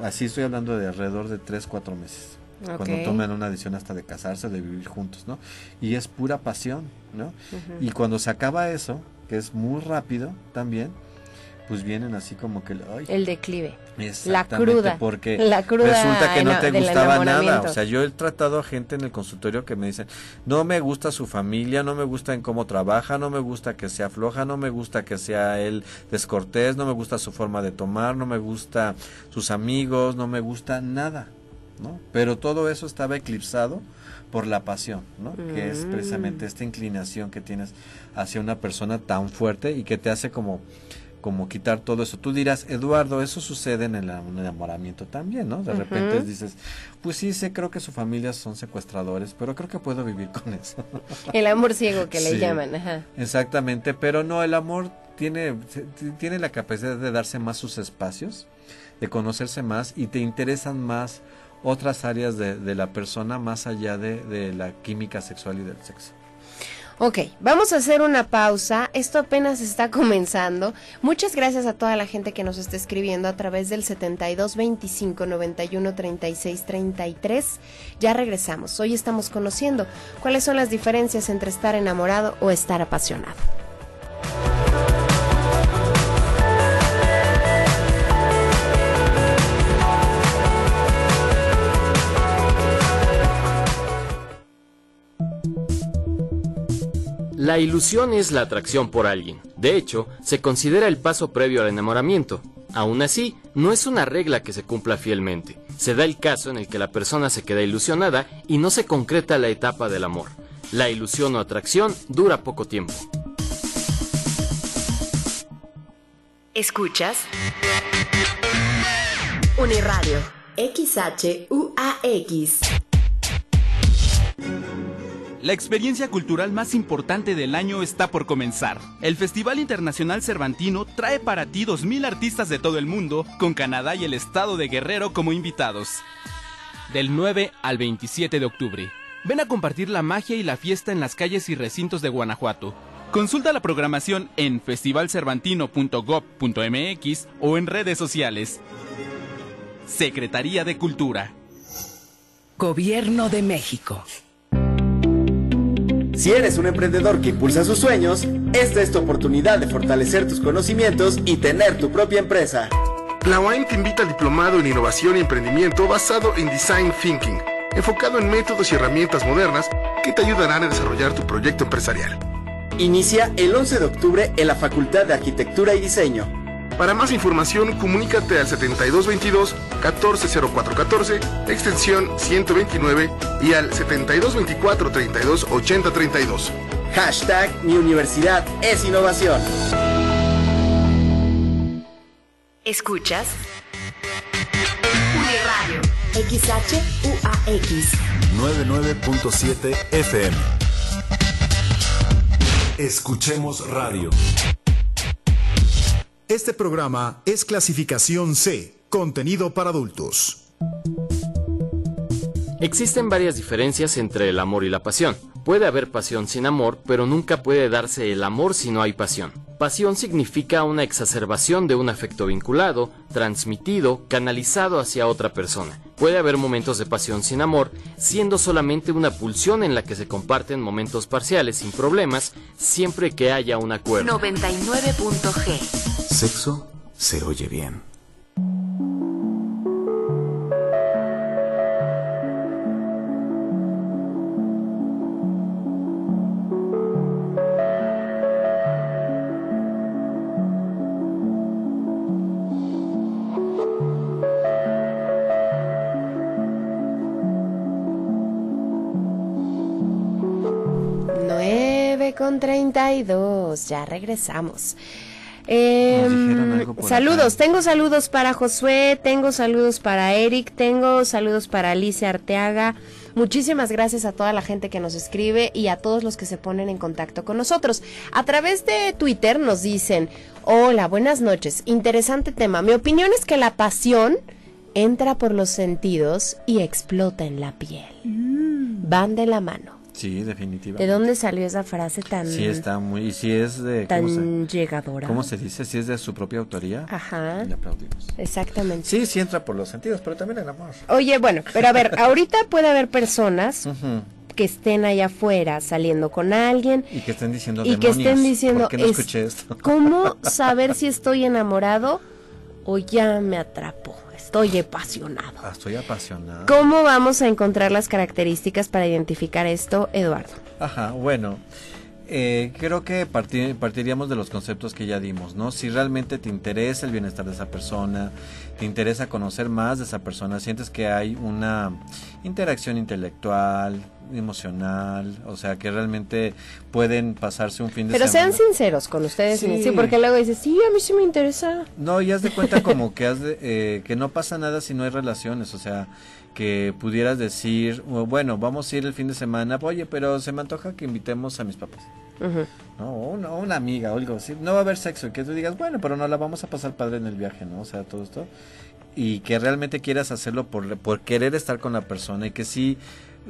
[SPEAKER 5] así estoy hablando de alrededor de 3, 4 meses. Cuando toman una decisión hasta de casarse, de vivir juntos, ¿no? Y es pura pasión, ¿no? Y cuando se acaba eso, que es muy rápido también, pues vienen así como que
[SPEAKER 3] el declive la cruda
[SPEAKER 5] porque *laughs* resulta que no te gustaba nada. O sea yo he tratado a gente en el consultorio que me dicen no me gusta su familia no me gusta en cómo trabaja no me gusta que sea floja no me gusta que sea él descortés no me gusta su forma de tomar no me gusta sus amigos no me gusta nada no pero todo eso estaba eclipsado por la pasión, ¿no? Que es precisamente mm. esta inclinación que tienes hacia una persona tan fuerte y que te hace como como quitar todo eso. Tú dirás, Eduardo, eso sucede en el enamoramiento también, ¿no? De repente dices, pues sí, sé, creo que su familia son secuestradores, pero creo que puedo vivir con eso. *laughs*
[SPEAKER 3] El amor ciego que le llaman, ajá.
[SPEAKER 5] Exactamente, pero no, el amor tiene, tiene la capacidad de darse más sus espacios, de conocerse más y te interesan más otras áreas de, la persona más allá de, de la química sexual y del sexo.
[SPEAKER 3] Ok, vamos a hacer una pausa. Esto apenas está *laughs* comenzando. Muchas gracias a toda la gente que nos está escribiendo a través del 72 25 91 36 33. Ya regresamos. Hoy estamos conociendo cuáles son las diferencias entre estar enamorado o estar apasionado.
[SPEAKER 6] La ilusión es la atracción por alguien. De hecho, se considera el paso previo al enamoramiento. Aún así, no es una regla que se cumpla fielmente. Se da el caso en el que la persona se queda ilusionada y no se concreta la etapa del amor. La ilusión o atracción dura poco tiempo.
[SPEAKER 7] Escuchas Uniradio XHUAX
[SPEAKER 8] la experiencia cultural más importante del año está por comenzar. El Festival Internacional Cervantino trae para ti 2.000 artistas de todo el mundo, con Canadá y el estado de Guerrero como invitados. Del 9 al 27 de octubre. Ven a compartir la magia y la fiesta en las calles y recintos de Guanajuato. Consulta la programación en festivalcervantino.gov.mx o en redes sociales. Secretaría de Cultura.
[SPEAKER 7] Gobierno de México.
[SPEAKER 9] Si eres un emprendedor que impulsa sus sueños, esta es tu oportunidad de fortalecer tus conocimientos y tener tu propia empresa.
[SPEAKER 10] La UAM te invita al diplomado en innovación y emprendimiento basado en Design Thinking, enfocado en métodos y herramientas modernas que te ayudarán a desarrollar tu proyecto empresarial.
[SPEAKER 9] Inicia el 11 de octubre en la Facultad de Arquitectura y Diseño.
[SPEAKER 10] Para más información, comunícate al 7222 140414, extensión 129 y al 7224 32
[SPEAKER 9] Hashtag Mi Universidad es Innovación.
[SPEAKER 7] Escuchas Uniradio XHUAX
[SPEAKER 1] 99.7 FM. Escuchemos radio. Este programa es clasificación C, contenido para adultos.
[SPEAKER 6] Existen varias diferencias entre el amor y la pasión. Puede haber pasión sin amor, pero nunca puede darse el amor si no hay pasión. Pasión significa una exacerbación de un afecto vinculado, transmitido, canalizado hacia otra persona. Puede haber momentos de pasión sin amor, siendo solamente una pulsión en la que se comparten momentos parciales sin problemas, siempre que haya un acuerdo.
[SPEAKER 7] 99.g
[SPEAKER 4] Sexo se oye bien.
[SPEAKER 3] Ya regresamos. Em, saludos, tengo saludos para Josué, tengo saludos para Eric, tengo saludos para Alicia Arteaga. Muchísimas gracias a toda la gente que nos escribe y a todos los que se ponen en contacto con nosotros. A través de Twitter nos dicen, hola, buenas noches, interesante tema. Mi opinión es que la pasión entra por los sentidos y explota en la piel. Mm. Van de la mano.
[SPEAKER 5] Sí, definitivamente.
[SPEAKER 3] ¿De dónde salió esa frase tan...
[SPEAKER 5] Sí, está muy... Y si es de...
[SPEAKER 3] Tan llegadora.
[SPEAKER 5] ¿Cómo se dice? Si es de su propia autoría.
[SPEAKER 3] Ajá.
[SPEAKER 5] Le aplaudimos.
[SPEAKER 3] Exactamente.
[SPEAKER 5] Sí, sí entra por los sentidos, pero también el amor.
[SPEAKER 3] Oye, bueno, pero a ver, ahorita puede haber personas... que estén allá afuera saliendo con alguien
[SPEAKER 5] y que estén diciendo
[SPEAKER 3] y que estén diciendo
[SPEAKER 5] ¿por qué no escuché esto?
[SPEAKER 3] cómo *laughs* saber si estoy enamorado o ya me atrapó estoy apasionado.
[SPEAKER 5] Ah, estoy apasionado.
[SPEAKER 3] ¿Cómo vamos a encontrar las características para identificar esto, Eduardo?
[SPEAKER 5] Ajá, bueno. Eh, creo que partiríamos de los conceptos que ya dimos, ¿no? Si realmente te interesa el bienestar de esa persona, te interesa conocer más de esa persona, sientes que hay una interacción intelectual, emocional, o sea, que realmente pueden pasarse un fin de
[SPEAKER 3] semana.
[SPEAKER 5] Pero
[SPEAKER 3] sean sinceros con ustedes, sí. porque luego dices, sí, a mí sí me interesa.
[SPEAKER 5] No, y haz de cuenta como que, has eh, que no pasa nada si no hay relaciones, o sea, que pudieras decir, bueno, vamos a ir el fin de semana, oye, pero se me antoja que invitemos a mis papás. ¿no? O una, una, amiga o algo así. No va a haber sexo y que tú digas, bueno, pero no la vamos a pasar padre en el viaje, ¿no? O sea, todo esto. Y que realmente quieras hacerlo por, por querer estar con la persona y que sí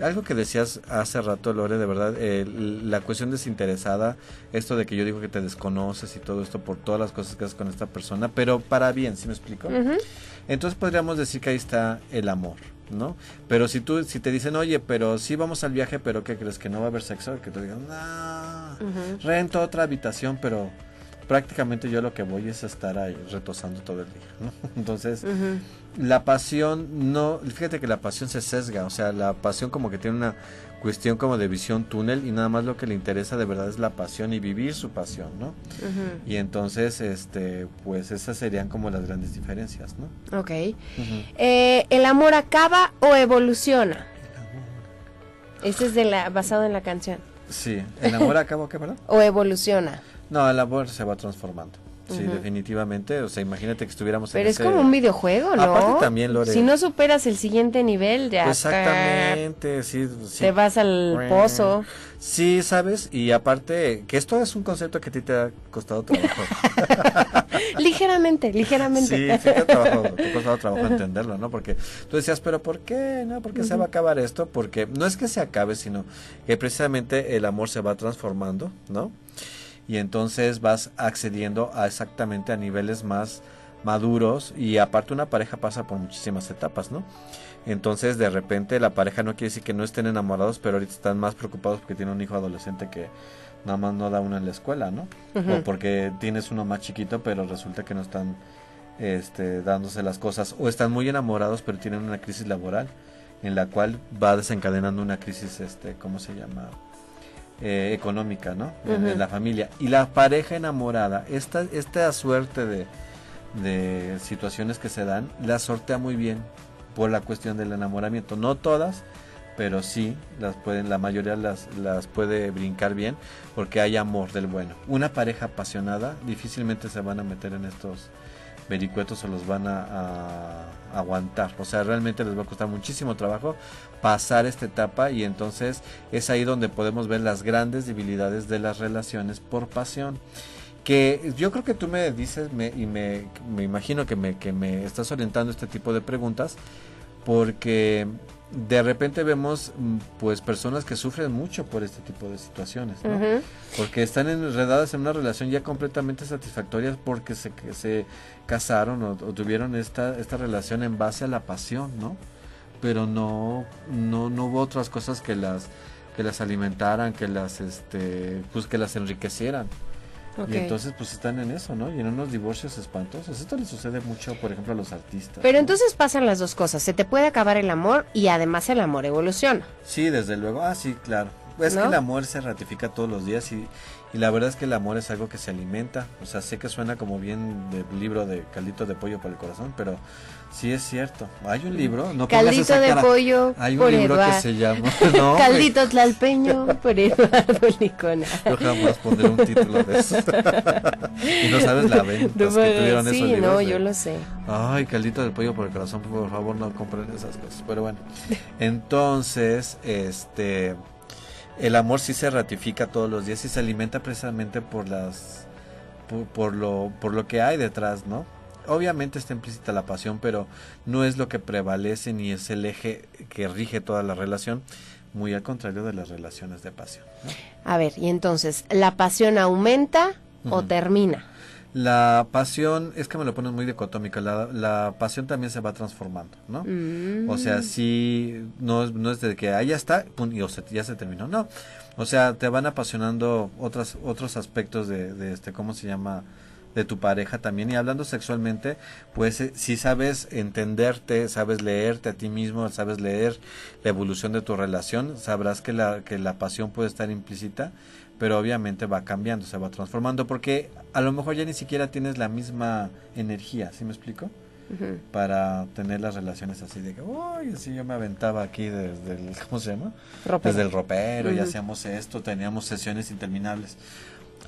[SPEAKER 5] algo que decías hace rato, Lore, de verdad, eh, la cuestión desinteresada, esto de que yo digo que te desconoces y todo esto por todas las cosas que haces con esta persona, pero para bien, ¿sí me explico? Entonces podríamos decir que ahí está el amor, ¿no? Pero si tú, si te dicen, oye, pero sí vamos al viaje, pero ¿qué crees? ¿Que no va a haber sexo? Que te digan, no, rento otra habitación, pero prácticamente yo lo que voy es estar ahí retosando todo el día, ¿no? *laughs* Entonces, la pasión no, fíjate que la pasión se sesga, o sea, la pasión como que tiene una cuestión como de visión túnel y nada más lo que le interesa de verdad es la pasión y vivir su pasión, ¿no? Y entonces, este, pues esas serían como las grandes diferencias, ¿no?
[SPEAKER 3] Ok. Eh, ¿El amor acaba o evoluciona? Ese es de la, basado en la canción.
[SPEAKER 5] Sí, ¿el amor acaba o qué, perdón? *laughs*
[SPEAKER 3] o evoluciona.
[SPEAKER 5] No, el amor se va transformando. Sí, definitivamente. O sea, imagínate que estuviéramos
[SPEAKER 3] Pero es como un videojuego, ¿no?
[SPEAKER 5] Aparte también, Lore.
[SPEAKER 3] Si no superas el siguiente nivel, ya.
[SPEAKER 5] Exactamente, sí,
[SPEAKER 3] Te vas al pozo.
[SPEAKER 5] Sí, ¿sabes? Y aparte, que esto es un concepto que a ti te ha costado trabajo. *laughs*
[SPEAKER 3] ligeramente, ligeramente.
[SPEAKER 5] Sí, sí te ha, costado trabajo entenderlo, ¿no? Porque tú decías, pero ¿por qué? ¿No? ¿Por qué se va a acabar esto? Porque no es que se acabe, sino que precisamente el amor se va transformando, ¿no? Y entonces vas accediendo a exactamente a niveles más maduros y aparte una pareja pasa por muchísimas etapas, ¿no? Entonces de repente la pareja no quiere decir que no estén enamorados, pero ahorita están más preocupados porque tiene un hijo adolescente que nada más no da uno en la escuela, ¿no? O porque tienes uno más chiquito, pero resulta que no están este, dándose las cosas. O están muy enamorados, pero tienen una crisis laboral en la cual va desencadenando una crisis, este, ¿cómo se llama? Eh, económica, ¿no? en, la familia. Y la pareja enamorada, esta, esta suerte de, de situaciones que se dan, la sortea muy bien por la cuestión del enamoramiento. No todas, pero sí las pueden, la mayoría las, las puede brincar bien porque hay amor del bueno. Una pareja apasionada difícilmente se van a meter en estos vericuetos o los van a, aguantar. O sea, realmente les va a costar muchísimo trabajo pasar esta etapa y entonces es ahí donde podemos ver las grandes debilidades de las relaciones por pasión. Que yo creo que tú me dices me, y me, me imagino que me, que me estás orientando este tipo de preguntas porque de repente vemos mm, pues personas que sufren mucho por este tipo de situaciones, ¿no? Porque están enredadas en una relación ya completamente satisfactoria porque se, se casaron o, tuvieron esta, esta relación en base a la pasión, ¿no? Pero no, no, no hubo otras cosas que las, que las alimentaran, que las, este, pues que las enriquecieran. Y entonces pues están en eso, ¿no? Y en unos divorcios espantosos. Esto le sucede mucho, por ejemplo, a los artistas.
[SPEAKER 3] Pero entonces pasan las dos cosas. Se te puede acabar el amor y además el amor evoluciona.
[SPEAKER 5] Sí, desde luego. Ah, sí, claro. Es que el amor se ratifica todos los días y, y la verdad es que el amor es algo que se alimenta. O sea, sé que suena como bien del libro de Caldito de Pollo para el Corazón, pero Sí, es cierto. Hay un libro, no
[SPEAKER 3] Caldito de pollo
[SPEAKER 5] Hay un libro que se llama *laughs*
[SPEAKER 3] Caldito tlalpeño por Eduardo Licona.
[SPEAKER 5] Yo jamás pondré un título de eso. y no sabes la venta que tuvieron
[SPEAKER 3] sí,
[SPEAKER 5] esos libros.
[SPEAKER 3] no, yo lo sé.
[SPEAKER 5] Ay, Caldito del pollo por el corazón, por favor, no compren esas cosas. Pero bueno, *laughs* entonces, este, el amor sí se ratifica todos los días y se alimenta precisamente por las, por lo, por lo que hay detrás, ¿no? obviamente está implícita la pasión, pero no es lo que prevalece ni es el eje que rige toda la relación, muy al contrario de las relaciones de pasión.
[SPEAKER 3] A ver, y entonces, ¿la pasión aumenta o termina?
[SPEAKER 5] La pasión, es que me lo pones muy dicotómico, la, la pasión también se va transformando, ¿no? O sea, mm. sí, no, no es de que ahí ya está, y ya se terminó, no. O sea, te van apasionando otras, otros aspectos de, de este, ¿cómo se llama? de tu pareja también y hablando sexualmente pues eh, si sabes entenderte sabes leerte a ti mismo sabes leer la evolución de tu relación sabrás que la que la pasión puede estar implícita pero obviamente va cambiando se va transformando porque a lo mejor ya ni siquiera tienes la misma energía ¿sí me explico? para tener las relaciones así de que, uy, así yo me aventaba aquí desde el, *laughs* ¿cómo se llama? Desde el ropero y hacíamos esto, teníamos sesiones interminables.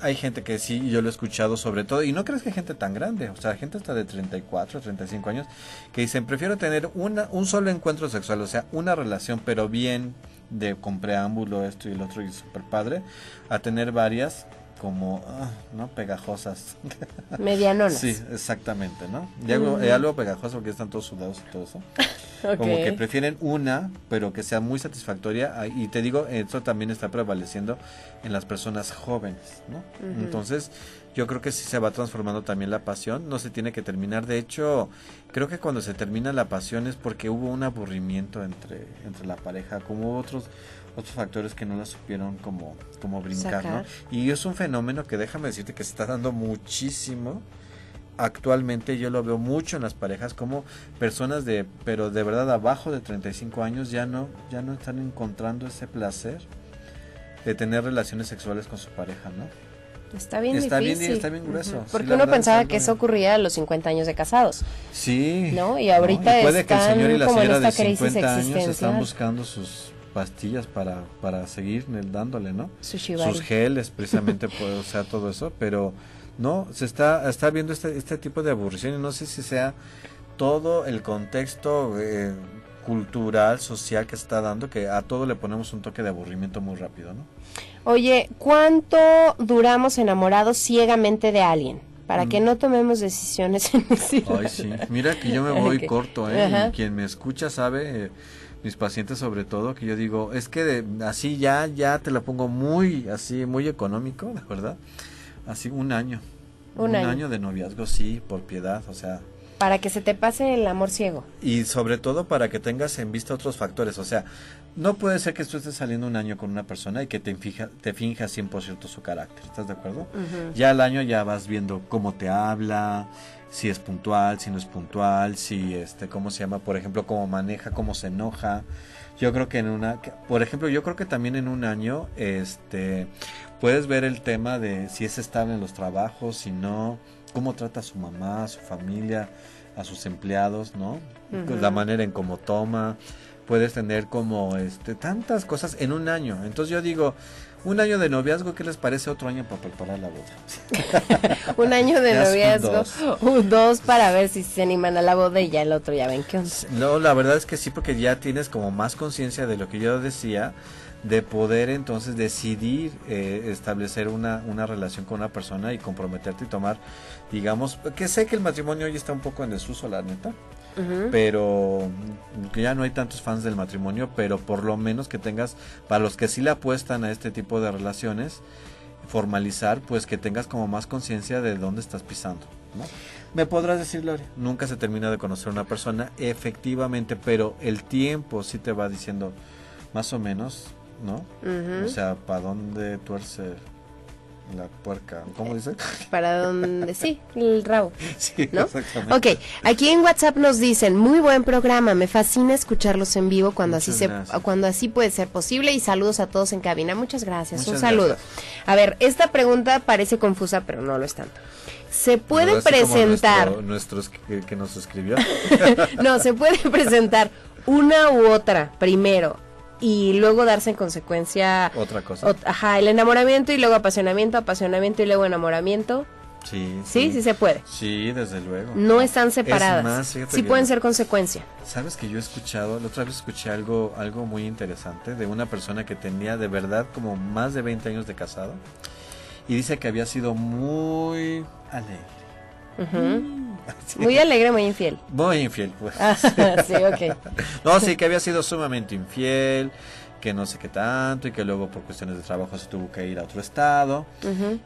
[SPEAKER 5] Hay gente que sí, yo lo he escuchado sobre todo, y no crees que hay gente tan grande, o sea, gente hasta de 34, 35 años, que dicen, prefiero tener una, un solo encuentro sexual, o sea, una relación, pero bien de con preámbulo, esto y el otro, y super padre, a tener varias como, ah, ¿no? Pegajosas. *laughs*
[SPEAKER 3] Medianonas.
[SPEAKER 5] Sí, exactamente, ¿no? Y algo, eh, algo pegajoso porque están todos sudados y todo eso. *laughs* Como que prefieren una, pero que sea muy satisfactoria. Y te digo, eso también está prevaleciendo en las personas jóvenes, ¿no? Entonces, yo creo que sí se va transformando también la pasión. No se tiene que terminar. De hecho, creo que cuando se termina la pasión es porque hubo un aburrimiento entre, entre la pareja, como otros otros factores que no la supieron como, como brincar, ¿no? Y es un fenómeno que déjame decirte que se está dando muchísimo. Actualmente yo lo veo mucho en las parejas como personas de, pero de verdad abajo de 35 años ya no, ya no están encontrando ese placer de tener relaciones sexuales con su pareja, ¿no?
[SPEAKER 3] Está bien
[SPEAKER 5] está
[SPEAKER 3] Bien,
[SPEAKER 5] está bien grueso.
[SPEAKER 3] Porque uno pensaba que eso ocurría a los 50 años de casados.
[SPEAKER 5] Sí.
[SPEAKER 3] ¿No? Y ahorita
[SPEAKER 5] puede que el señor y la señora de 50 años están buscando sus pastillas para, para seguir dándole, ¿no? Sus geles, *laughs* precisamente, o sea, todo eso, pero no, se está, está viendo este, este tipo de aburrición y no sé si sea todo el contexto eh, cultural, social que está dando, que a todo le ponemos un toque de aburrimiento muy rápido, ¿no?
[SPEAKER 3] Oye, ¿cuánto duramos enamorados ciegamente de alguien? Para que mm. no tomemos decisiones *laughs* en
[SPEAKER 5] Ay, sí. Mira que yo me voy corto, ¿eh? quien me escucha sabe... Eh, mis pacientes sobre todo, que yo digo, es que de, así ya, ya te la pongo muy, así, muy económico, de verdad. Así, un año. Un, año. de noviazgo, sí, por piedad, o sea.
[SPEAKER 3] Para que se te pase el amor ciego.
[SPEAKER 5] Y sobre todo para que tengas en vista otros factores, o sea, no puede ser que tú estés saliendo un año con una persona y que te, fija, te finja 100% su carácter, ¿estás de acuerdo? Ya al año ya vas viendo cómo te habla, si es puntual, si no es puntual, si este, cómo se llama, por ejemplo, cómo maneja, cómo se enoja. Yo creo que en una, por ejemplo, yo creo que también en un año, este, puedes ver el tema de si es estable en los trabajos, si no, cómo trata a su mamá, a su familia, a sus empleados, ¿no? La manera en cómo toma, puedes tener como este tantas cosas en un año. Entonces yo digo, un año de noviazgo, ¿qué les parece otro año para preparar la boda? *laughs*
[SPEAKER 3] un año de noviazgo, dos. dos. para ver si se animan a la boda y ya el otro ya ven qué onda.
[SPEAKER 5] No, la verdad es que sí, porque ya tienes como más conciencia de lo que yo decía, de poder entonces decidir eh, establecer una, una relación con una persona y comprometerte y tomar, digamos, que sé que el matrimonio hoy está un poco en desuso, la neta pero ya no hay tantos fans del matrimonio, pero por lo menos que tengas, para los que sí le apuestan a este tipo de relaciones, formalizar, pues que tengas como más conciencia de dónde estás pisando. Me podrás decir, Lore, nunca se termina de conocer una persona, efectivamente, pero el tiempo sí te va diciendo más o menos, ¿no? O sea, para dónde tuerce la puerca, ¿cómo dice? *laughs*
[SPEAKER 3] Para donde, sí, el rabo. *laughs* Sí, ¿no? Ok, aquí en WhatsApp nos dicen, muy buen programa, me fascina escucharlos en vivo cuando así se, cuando así puede ser posible y saludos a todos en cabina. Muchas gracias, un saludo. A ver, esta pregunta parece confusa, pero no lo es tanto. ¿Se puede presentar...
[SPEAKER 5] nuestros que nos escribió. *laughs*
[SPEAKER 3] no, se puede presentar una u otra primero y luego darse en consecuencia
[SPEAKER 5] otra cosa.
[SPEAKER 3] ajá, el enamoramiento y luego apasionamiento, apasionamiento y luego enamoramiento.
[SPEAKER 5] Sí,
[SPEAKER 3] sí, sí, se puede.
[SPEAKER 5] Sí, desde luego.
[SPEAKER 3] No están separadas. sí pueden ser consecuencia.
[SPEAKER 5] Sabes que yo he escuchado, la otra vez escuché algo, algo muy interesante de una persona que tenía de verdad como más de 20 años de casado y dice que había sido muy alegre.
[SPEAKER 3] Muy alegre, muy infiel.
[SPEAKER 5] Muy infiel, pues.
[SPEAKER 3] Ah, *laughs* sí, ok.
[SPEAKER 5] no, sí, que había sido sumamente infiel, que no sé qué tanto, y que luego por cuestiones de trabajo se tuvo que ir a otro estado,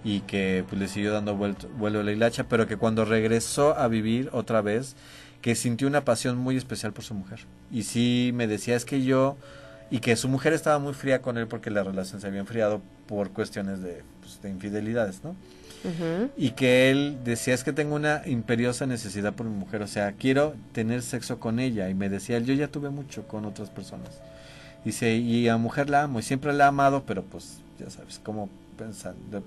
[SPEAKER 5] y que pues le siguió dando vuelo a la hilacha, pero que cuando regresó a vivir otra vez, que sintió una pasión muy especial por su mujer. Y sí me decía, es que yo, y que su mujer estaba muy fría con él porque la relación se había enfriado por cuestiones de, pues, de infidelidades, ¿no? Y que él decía es que tengo una imperiosa necesidad por mi mujer, o sea, quiero tener sexo con ella y me decía él, yo ya tuve mucho con otras personas. Dice, y a mujer la amo y siempre la he amado, pero pues ya sabes, cómo pensando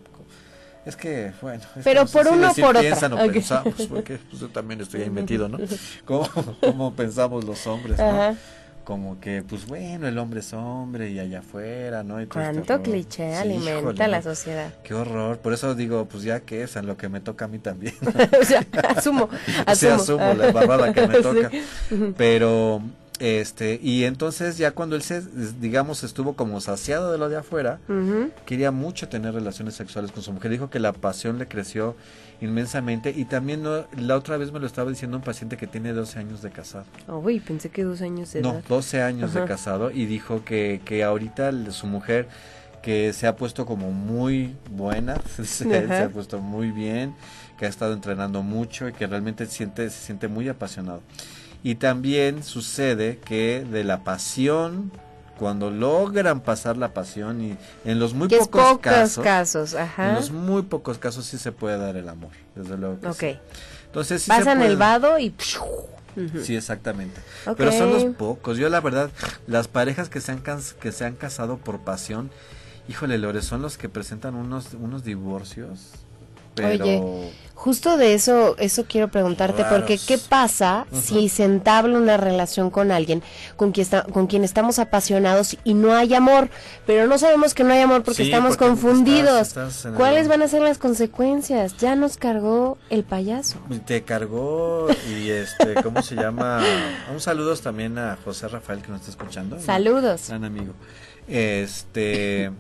[SPEAKER 5] es que, bueno.
[SPEAKER 3] Pero por uno o por
[SPEAKER 5] piensan o pensamos, porque pues, yo también estoy ahí metido, ¿no? *laughs* ¿Cómo, pensamos los hombres, ¿no? Como que, pues bueno, el hombre es hombre y allá afuera, ¿no? Y
[SPEAKER 3] este Cuánto cliché alimenta la sociedad.
[SPEAKER 5] Qué horror. Por eso digo, pues ya que es, en lo que me toca a mí también. *laughs* *laughs*
[SPEAKER 3] o sea, asumo, asumo.
[SPEAKER 5] Sí, asumo la barrada que me *laughs* toca. Pero este, y entonces ya cuando él se, digamos, estuvo como saciado de lo de afuera, quería mucho tener relaciones sexuales con su mujer. Dijo que la pasión le creció inmensamente y también la otra vez me lo estaba diciendo un paciente que tiene 12 años de casado.
[SPEAKER 3] Oh, uy, pensé que 12 años de edad.
[SPEAKER 5] No, 12 años de casado y dijo que, que ahorita su mujer que se ha puesto como muy buena, *laughs* se, ha puesto muy bien, que ha estado entrenando mucho y que realmente siente, se siente muy apasionado. Y también sucede que de la pasión, cuando logran pasar la pasión y en los muy pocos, casos, en los muy pocos casos sí se puede dar el amor, desde luego.
[SPEAKER 3] Que
[SPEAKER 5] Entonces
[SPEAKER 3] pasan el vado y
[SPEAKER 5] Sí, exactamente. Pero son los pocos. Yo la verdad, las parejas que se han que se han casado por pasión, híjole, Lore, son los que presentan unos unos divorcios Oye,
[SPEAKER 3] justo de eso, eso quiero preguntarte, porque ¿qué pasa si se entabla una relación con alguien con quien, está, con quien estamos apasionados y no hay amor, pero no sabemos que no hay amor porque estamos confundidos? ¿Cuáles van a ser las consecuencias? Ya nos cargó el payaso.
[SPEAKER 5] Te cargó y este, ¿cómo se llama? Un saludos también a José Rafael que nos está escuchando.
[SPEAKER 3] Saludos.
[SPEAKER 5] Gran amigo. Este,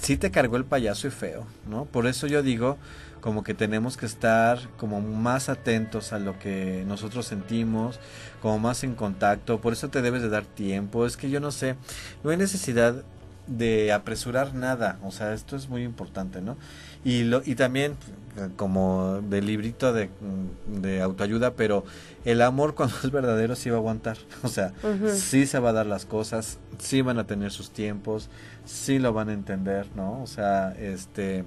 [SPEAKER 5] sí te cargó el payaso y feo, ¿no? Por eso yo digo como que tenemos que estar como más atentos a lo que nosotros sentimos, como más en contacto, por eso te debes de dar tiempo, es que yo no sé, no hay necesidad de apresurar nada, o sea, esto es muy importante, ¿no? Y, lo, y también como de librito de, de, autoayuda, pero el amor *laughs* cuando es verdadero sí va a aguantar, o sea, sí se va a dar las cosas, sí van a tener sus tiempos, sí lo van a entender, ¿no? O sea, este,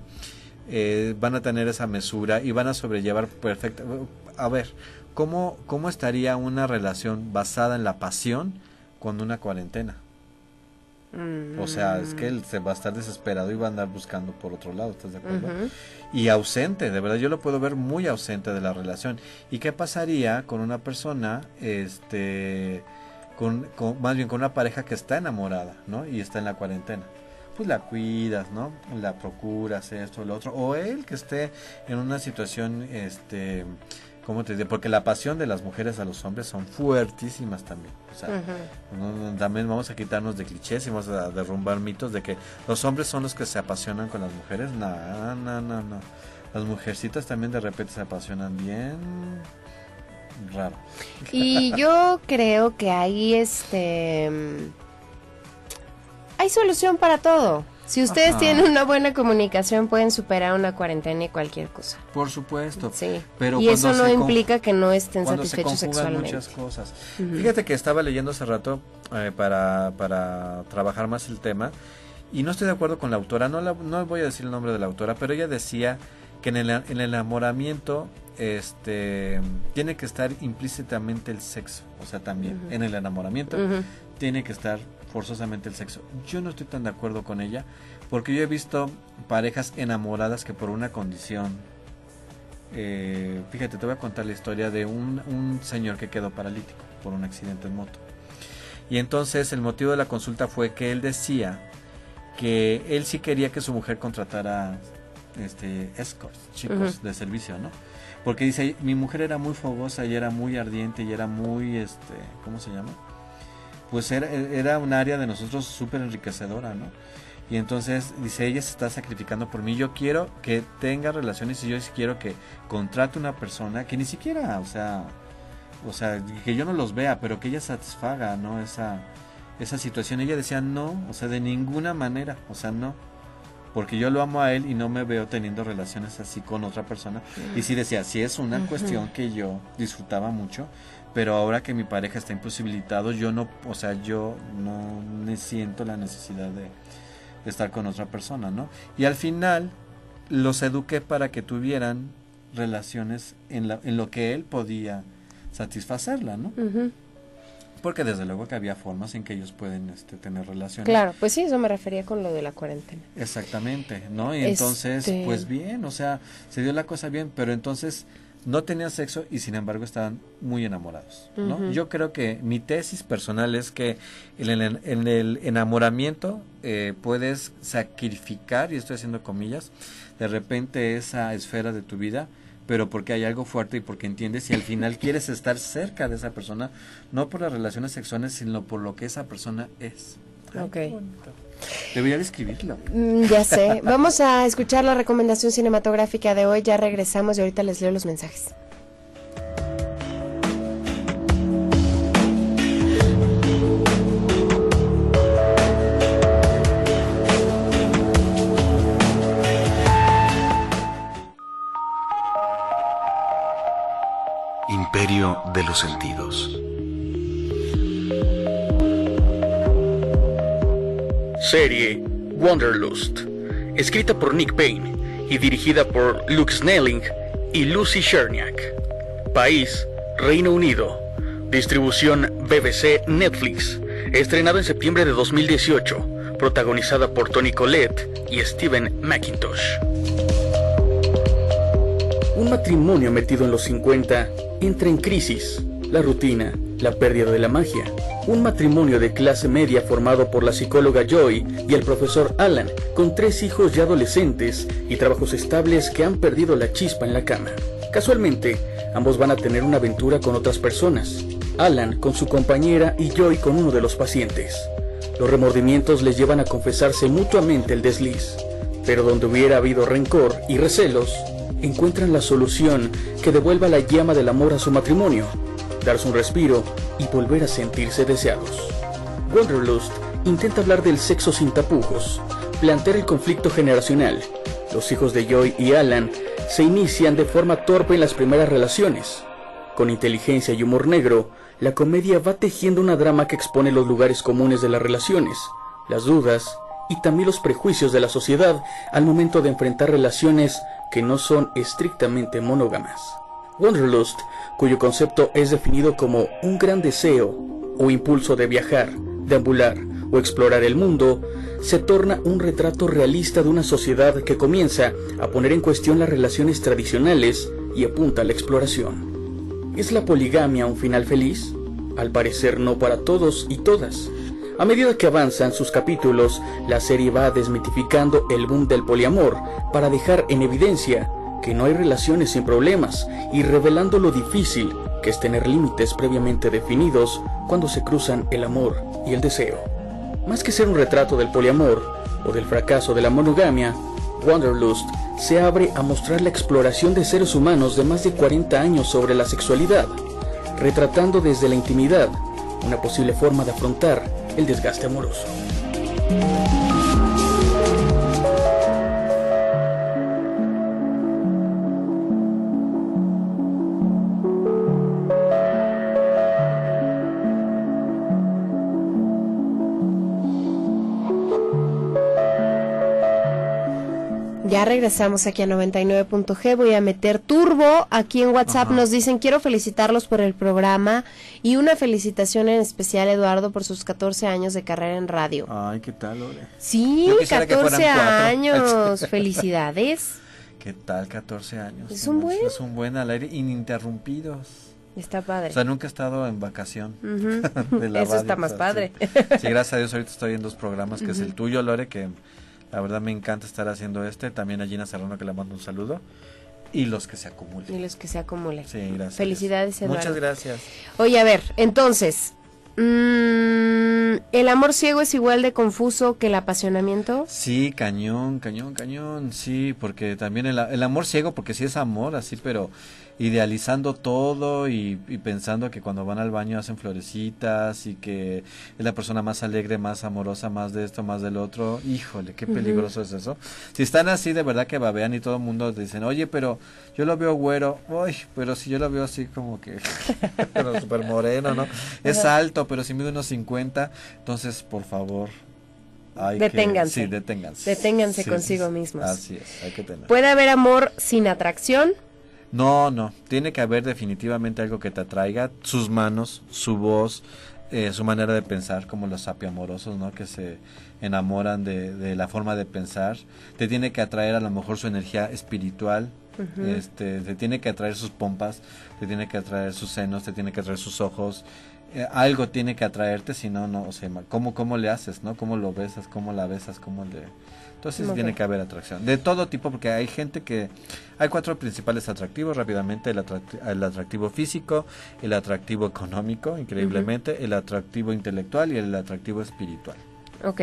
[SPEAKER 5] eh, van a tener esa mesura y van a sobrellevar perfecto. A ver, ¿cómo, ¿cómo estaría una relación basada en la pasión con una cuarentena? O sea, es que él se va a estar desesperado y va a andar buscando por otro lado, ¿estás de acuerdo? Y ausente, de verdad, yo lo puedo ver muy ausente de la relación. ¿Y qué pasaría con una persona, este, con, más bien con una pareja que está enamorada, ¿no? Y está en la cuarentena. Pues la cuidas, ¿no? La procuras, esto, lo otro. O él que esté en una situación, este, ¿cómo te digo? Porque la pasión de las mujeres a los hombres son fuertísimas también. O sea, también vamos a quitarnos de clichés y vamos a derrumbar mitos de que los hombres son los que se apasionan con las mujeres. No, no, no, no. Las mujercitas también de repente se apasionan bien raro.
[SPEAKER 3] Y *laughs* yo creo que ahí este hay solución para todo. Si ustedes tienen una buena comunicación, pueden superar una cuarentena y cualquier cosa.
[SPEAKER 5] Por supuesto.
[SPEAKER 3] Sí. Pero y eso no implica que no estén satisfechos se sexualmente.
[SPEAKER 5] muchas cosas. Fíjate que estaba leyendo hace rato eh, para, para trabajar más el tema y no estoy de acuerdo con la autora. No, no voy a decir el nombre de la autora, pero ella decía que en el, en el enamoramiento este tiene que estar implícitamente el sexo, o sea, también en el enamoramiento tiene que estar forzosamente el sexo. Yo no estoy tan de acuerdo con ella, porque yo he visto parejas enamoradas que por una condición, eh, fíjate, te voy a contar la historia de un, un señor que quedó paralítico por un accidente en moto. Y entonces el motivo de la consulta fue que él decía que él sí quería que su mujer contratara este escorts, chicos de servicio, ¿no? Porque dice, mi mujer era muy fogosa y era muy ardiente y era muy, este, ¿cómo se llama? Pues era, era un área de nosotros súper enriquecedora, ¿no? Y entonces dice, ella se está sacrificando por mí, yo quiero que tenga relaciones y yo quiero que contrate una persona que ni siquiera, o sea, o sea, que yo no los vea, pero que ella satisfaga, ¿no? Esa, esa situación. Ella decía, no, o sea, de ninguna manera, o sea, no. Porque yo lo amo a él y no me veo teniendo relaciones así con otra persona. Y sí decía, si es una cuestión que yo disfrutaba mucho, pero ahora que mi pareja está imposibilitado, yo no, o sea, yo no me siento la necesidad de, estar con otra persona, ¿no? Y al final los eduqué para que tuvieran relaciones en, la, en lo que él podía satisfacerla, ¿no? Porque desde luego que había formas en que ellos pueden este, tener relaciones.
[SPEAKER 3] Claro, pues sí, eso me refería con lo de la cuarentena.
[SPEAKER 5] Exactamente, ¿no? Y entonces, este pues bien, o sea, se dio la cosa bien, pero entonces no tenían sexo y sin embargo estaban muy enamorados. ¿no? Yo creo que mi tesis personal es que en el, en el enamoramiento eh, puedes sacrificar, y estoy haciendo comillas, de repente esa esfera de tu vida, pero porque hay algo fuerte y porque entiendes y al final *laughs* quieres estar cerca de esa persona, no por las relaciones sexuales, sino por lo que esa persona es.
[SPEAKER 3] Ok.
[SPEAKER 5] Debería describirlo.
[SPEAKER 3] Mm, ya sé. *laughs* Vamos a escuchar la recomendación cinematográfica de hoy. Ya regresamos y ahorita les leo los mensajes.
[SPEAKER 4] Imperio de los sentidos.
[SPEAKER 11] Serie Wanderlust, escrita por Nick Payne y dirigida por Luke Snelling y Lucy Cherniak. País, Reino Unido. Distribución BBC Netflix. Estrenado en septiembre de 2018. Protagonizada por Tony Collette y Steven McIntosh. Un matrimonio metido en los 50 entra en crisis. La rutina, la pérdida de la magia un matrimonio de clase media formado por la psicóloga Joy y el profesor Alan, con tres hijos ya adolescentes y trabajos estables que han perdido la chispa en la cama. Casualmente, ambos van a tener una aventura con otras personas, Alan con su compañera y Joy con uno de los pacientes. Los remordimientos les llevan a confesarse mutuamente el desliz, pero donde hubiera habido rencor y recelos, encuentran la solución que devuelva la llama del amor a su matrimonio darse un respiro y volver a sentirse deseados. Wanderlust intenta hablar del sexo sin tapujos, plantear el conflicto generacional. Los hijos de Joy y Alan se inician de forma torpe en las primeras relaciones. Con inteligencia y humor negro, la comedia va tejiendo una drama que expone los lugares comunes de las relaciones, las dudas y también los prejuicios de la sociedad al momento de enfrentar relaciones que no son estrictamente monógamas. Wanderlust, cuyo concepto es definido como un gran deseo o impulso de viajar, deambular o explorar el mundo, se torna un retrato realista de una sociedad que comienza a poner en cuestión las relaciones tradicionales y apunta a la exploración. ¿Es la poligamia un final feliz? Al parecer no para todos y todas. A medida que avanzan sus capítulos, la serie va desmitificando el boom del poliamor para dejar en evidencia que no hay relaciones sin problemas y revelando lo difícil que es tener límites previamente definidos cuando se cruzan el amor y el deseo. Más que ser un retrato del poliamor o del fracaso de la monogamia, Wanderlust se abre a mostrar la exploración de seres humanos de más de 40 años sobre la sexualidad, retratando desde la intimidad una posible forma de afrontar el desgaste amoroso.
[SPEAKER 3] Ya regresamos aquí a 99.g. Voy a meter turbo. Aquí en WhatsApp nos dicen, quiero felicitarlos por el programa y una felicitación en especial, Eduardo, por sus 14 años de carrera en radio.
[SPEAKER 5] Ay, ¿qué tal, Lore?
[SPEAKER 3] Sí, 14 años. *laughs* *laughs* Felicidades.
[SPEAKER 5] ¿Qué tal, 14 años?
[SPEAKER 3] Es un buen.
[SPEAKER 5] Es un buen al aire, ininterrumpidos.
[SPEAKER 3] Está padre.
[SPEAKER 5] O sea, nunca he estado en vacación. *laughs*
[SPEAKER 3] Eso está más padre.
[SPEAKER 5] Sí. gracias a Dios ahorita estoy en dos programas, que es el tuyo, Lore, que la verdad me encanta estar haciendo este. También a Gina Serrano que le mando un saludo. Y los que se acumulen.
[SPEAKER 3] Y los que se acumulen.
[SPEAKER 5] Sí, gracias.
[SPEAKER 3] Felicidades, Eduardo.
[SPEAKER 5] Muchas gracias.
[SPEAKER 3] Oye, a ver, entonces, mm, ¿el amor ciego es igual de confuso que el apasionamiento?
[SPEAKER 5] Sí, cañón, cañón, cañón. Sí, porque también el, el amor ciego, porque sí es amor, así, pero idealizando todo y, pensando que cuando van al baño hacen florecitas y que es la persona más alegre, más amorosa, más de esto, más del otro. Híjole, qué peligroso es eso. Si están así, de verdad que babean y todo el mundo dicen, oye, pero yo lo veo güero, uy, pero si yo lo veo así como que, *laughs* pero súper moreno, ¿no? *laughs* Es alto, pero si mide unos 50, entonces, por favor, hay
[SPEAKER 3] deténganse.
[SPEAKER 5] sí, deténganse.
[SPEAKER 3] Deténganse consigo mismos.
[SPEAKER 5] Así es, hay que tener.
[SPEAKER 3] ¿Puede haber amor sin atracción?
[SPEAKER 5] No, no, tiene que haber definitivamente algo que te atraiga, sus manos, su voz, eh, su manera de pensar, como los sapiamorosos, ¿no? Que se enamoran de, de, la forma de pensar. Te tiene que atraer a lo mejor su energía espiritual, este, te tiene que atraer sus pompas, te tiene que atraer sus senos, te tiene que atraer sus ojos. Eh, algo tiene que atraerte, si no, no, o sea, ¿cómo, ¿cómo le haces, no? ¿Cómo lo besas, cómo la besas, cómo le entonces tiene que haber atracción. De todo tipo, porque hay gente que... Hay cuatro principales atractivos rápidamente. El, atractivo físico, el atractivo económico, increíblemente, el atractivo intelectual y el atractivo espiritual.
[SPEAKER 3] Ok,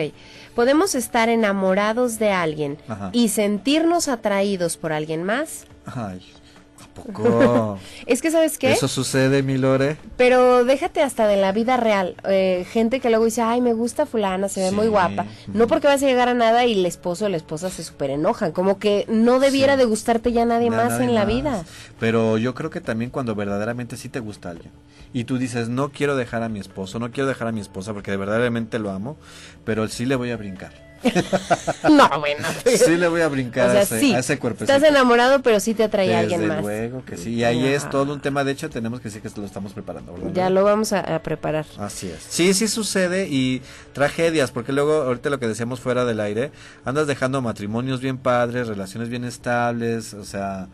[SPEAKER 3] podemos estar enamorados de alguien y sentirnos atraídos por alguien más.
[SPEAKER 5] Ay, poco? *laughs*
[SPEAKER 3] es que, ¿sabes qué?
[SPEAKER 5] Eso sucede, mi Lore.
[SPEAKER 3] Pero déjate hasta de la vida real. Eh, gente que luego dice, ay, me gusta fulana, se ve muy guapa. No porque vas a llegar a nada y el esposo o la esposa se súper enojan. Como que no debiera de gustarte ya nadie más en la vida.
[SPEAKER 5] Pero yo creo que también cuando verdaderamente sí te gusta alguien. Y tú dices, no quiero dejar a mi esposo, no quiero dejar a mi esposa porque de verdaderamente lo amo, pero sí le voy a brincar
[SPEAKER 3] no, bueno.
[SPEAKER 5] Sí le voy a brincar a, ese, cuerpo.
[SPEAKER 3] Estás enamorado, pero sí te atrae a alguien más.
[SPEAKER 5] luego que sí. Y ahí es todo un tema. De hecho, tenemos que decir que lo estamos preparando.
[SPEAKER 3] Ya lo vamos a, preparar.
[SPEAKER 5] Así es. Sí, sí sucede y tragedias, porque luego, ahorita lo que decíamos fuera del aire, andas dejando matrimonios bien padres, relaciones bien estables, o sea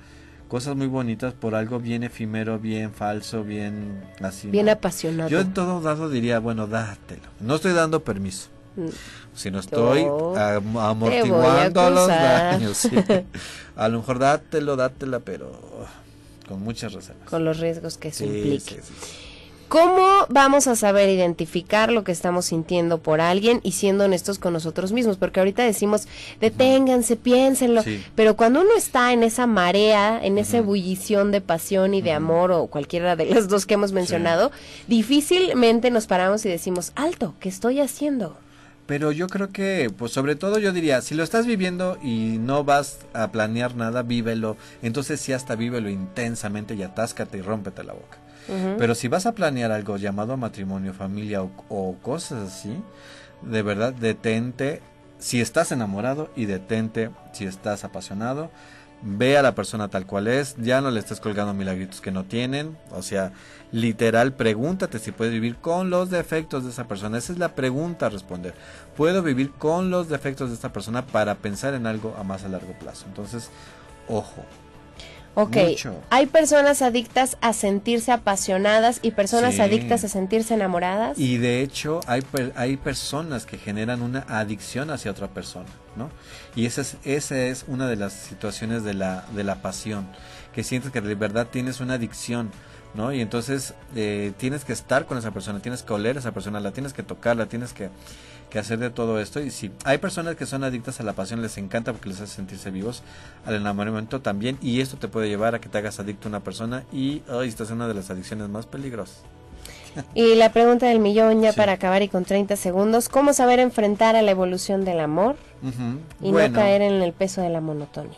[SPEAKER 5] cosas muy bonitas por algo bien efímero, bien falso, bien así.
[SPEAKER 3] Bien apasionado.
[SPEAKER 5] Yo en todo dado diría, bueno, dátelo. No estoy dando permiso. Mm. Si no estoy amortiguando los daños. *laughs* A lo mejor dátelo, dátela, pero con muchas reservas.
[SPEAKER 3] Con los riesgos que eso implique. ¿Cómo vamos a saber identificar lo que estamos sintiendo por alguien y siendo honestos con nosotros mismos? Porque ahorita decimos, deténganse, piénsenlo, pero cuando uno está en esa marea, en esa ebullición de pasión y de amor o cualquiera de las dos que hemos mencionado, difícilmente nos paramos y decimos, alto, ¿qué estoy haciendo?
[SPEAKER 5] Pero yo creo que, pues sobre todo yo diría, si lo estás viviendo y no vas a planear nada, vívelo. Entonces sí hasta vívelo intensamente y atáscate y rómpete la boca. Pero si vas a planear algo llamado matrimonio, familia o, cosas así, de verdad, detente si estás enamorado y detente si estás apasionado. Ve a la persona tal cual es, ya no le estés colgando milagritos que no tienen, o sea, literal, pregúntate si puedes vivir con los defectos de esa persona. Esa es la pregunta a responder. ¿Puedo vivir con los defectos de esta persona para pensar en algo a más a largo plazo? Entonces, ojo,
[SPEAKER 3] Ok, hay personas adictas a sentirse apasionadas y personas adictas a sentirse enamoradas.
[SPEAKER 5] Y de hecho hay, hay personas que generan una adicción hacia otra persona, ¿no? Y esa es, esa es una de las situaciones de la, de la pasión, que sientes que de verdad tienes una adicción, ¿no? Y entonces eh, tienes que estar con esa persona, tienes que oler a esa persona, la tienes que tocar, la tienes que que hacer de todo esto. Y si hay personas que son adictas a la pasión, les encanta porque les hace sentirse vivos, al enamoramiento también. Y esto te puede llevar a que te hagas adicto a una persona y hoy estás en una de las adicciones más peligrosas.
[SPEAKER 3] Y la pregunta del millón ya para acabar y con 30 segundos, ¿cómo saber enfrentar a la evolución del amor y no caer en el peso de la monotonía?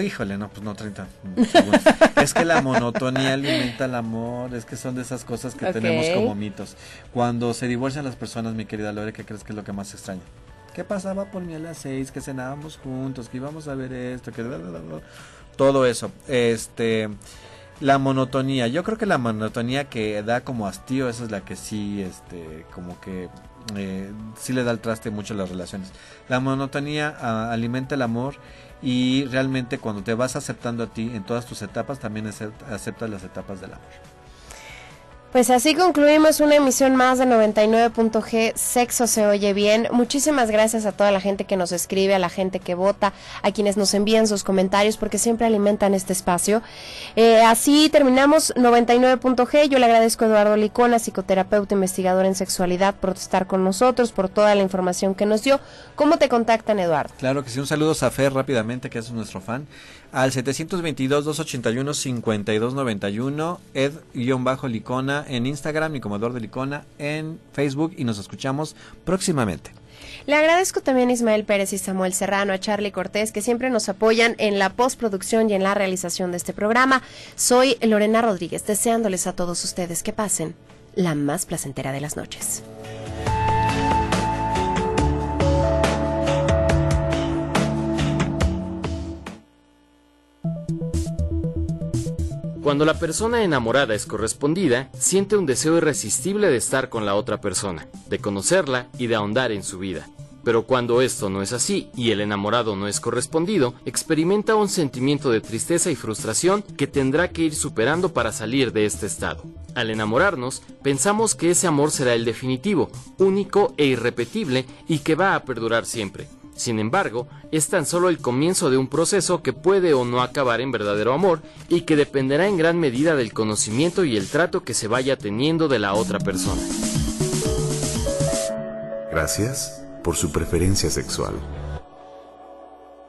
[SPEAKER 5] Híjole, no, pues no 30 segundos. *laughs* es que la monotonía alimenta el amor, es que son de esas cosas que tenemos como mitos. Cuando se divorcian las personas, mi querida Lore, ¿qué crees que es lo que más extraña? ¿Qué pasaba por mí a las seis? Que cenábamos juntos, que íbamos a ver esto, que... Todo eso. Este... La monotonía, yo creo que la monotonía que da como hastío, esa es la que sí, este, como que eh, sí le da el traste mucho a las relaciones. La monotonía ah, alimenta el amor y realmente cuando te vas aceptando a ti en todas tus etapas, también aceptas las etapas del amor.
[SPEAKER 3] Pues así concluimos una emisión más de 99.g, Sexo se oye bien. Muchísimas gracias a toda la gente que nos escribe, a la gente que vota, a quienes nos envían sus comentarios, porque siempre alimentan este espacio. Eh, así terminamos 99.g. Yo le agradezco a Eduardo Licona, psicoterapeuta investigador en sexualidad, por estar con nosotros, por toda la información que nos dio. ¿Cómo te contactan, Eduardo?
[SPEAKER 5] Claro que sí, un saludo a Fer rápidamente, que es nuestro fan al 722-281-5291, ed-licona en Instagram y como Eduardo Licona en Facebook y nos escuchamos próximamente.
[SPEAKER 3] Le agradezco también a Ismael Pérez y Samuel Serrano, a Charlie Cortés, que siempre nos apoyan en la postproducción y en la realización de este programa. Soy Lorena Rodríguez, deseándoles a todos ustedes que pasen la más placentera de las noches.
[SPEAKER 6] Cuando la persona enamorada es correspondida, siente un deseo irresistible de estar con la otra persona, de conocerla y de ahondar en su vida. Pero cuando esto no es así y el enamorado no es correspondido, experimenta un sentimiento de tristeza y frustración que tendrá que ir superando para salir de este estado. Al enamorarnos, pensamos que ese amor será el definitivo, único e irrepetible y que va a perdurar siempre. Sin embargo, es tan solo el comienzo de un proceso que puede o no acabar en verdadero amor y que dependerá en gran medida del conocimiento y el trato que se vaya teniendo de la otra persona.
[SPEAKER 4] Gracias por su preferencia sexual.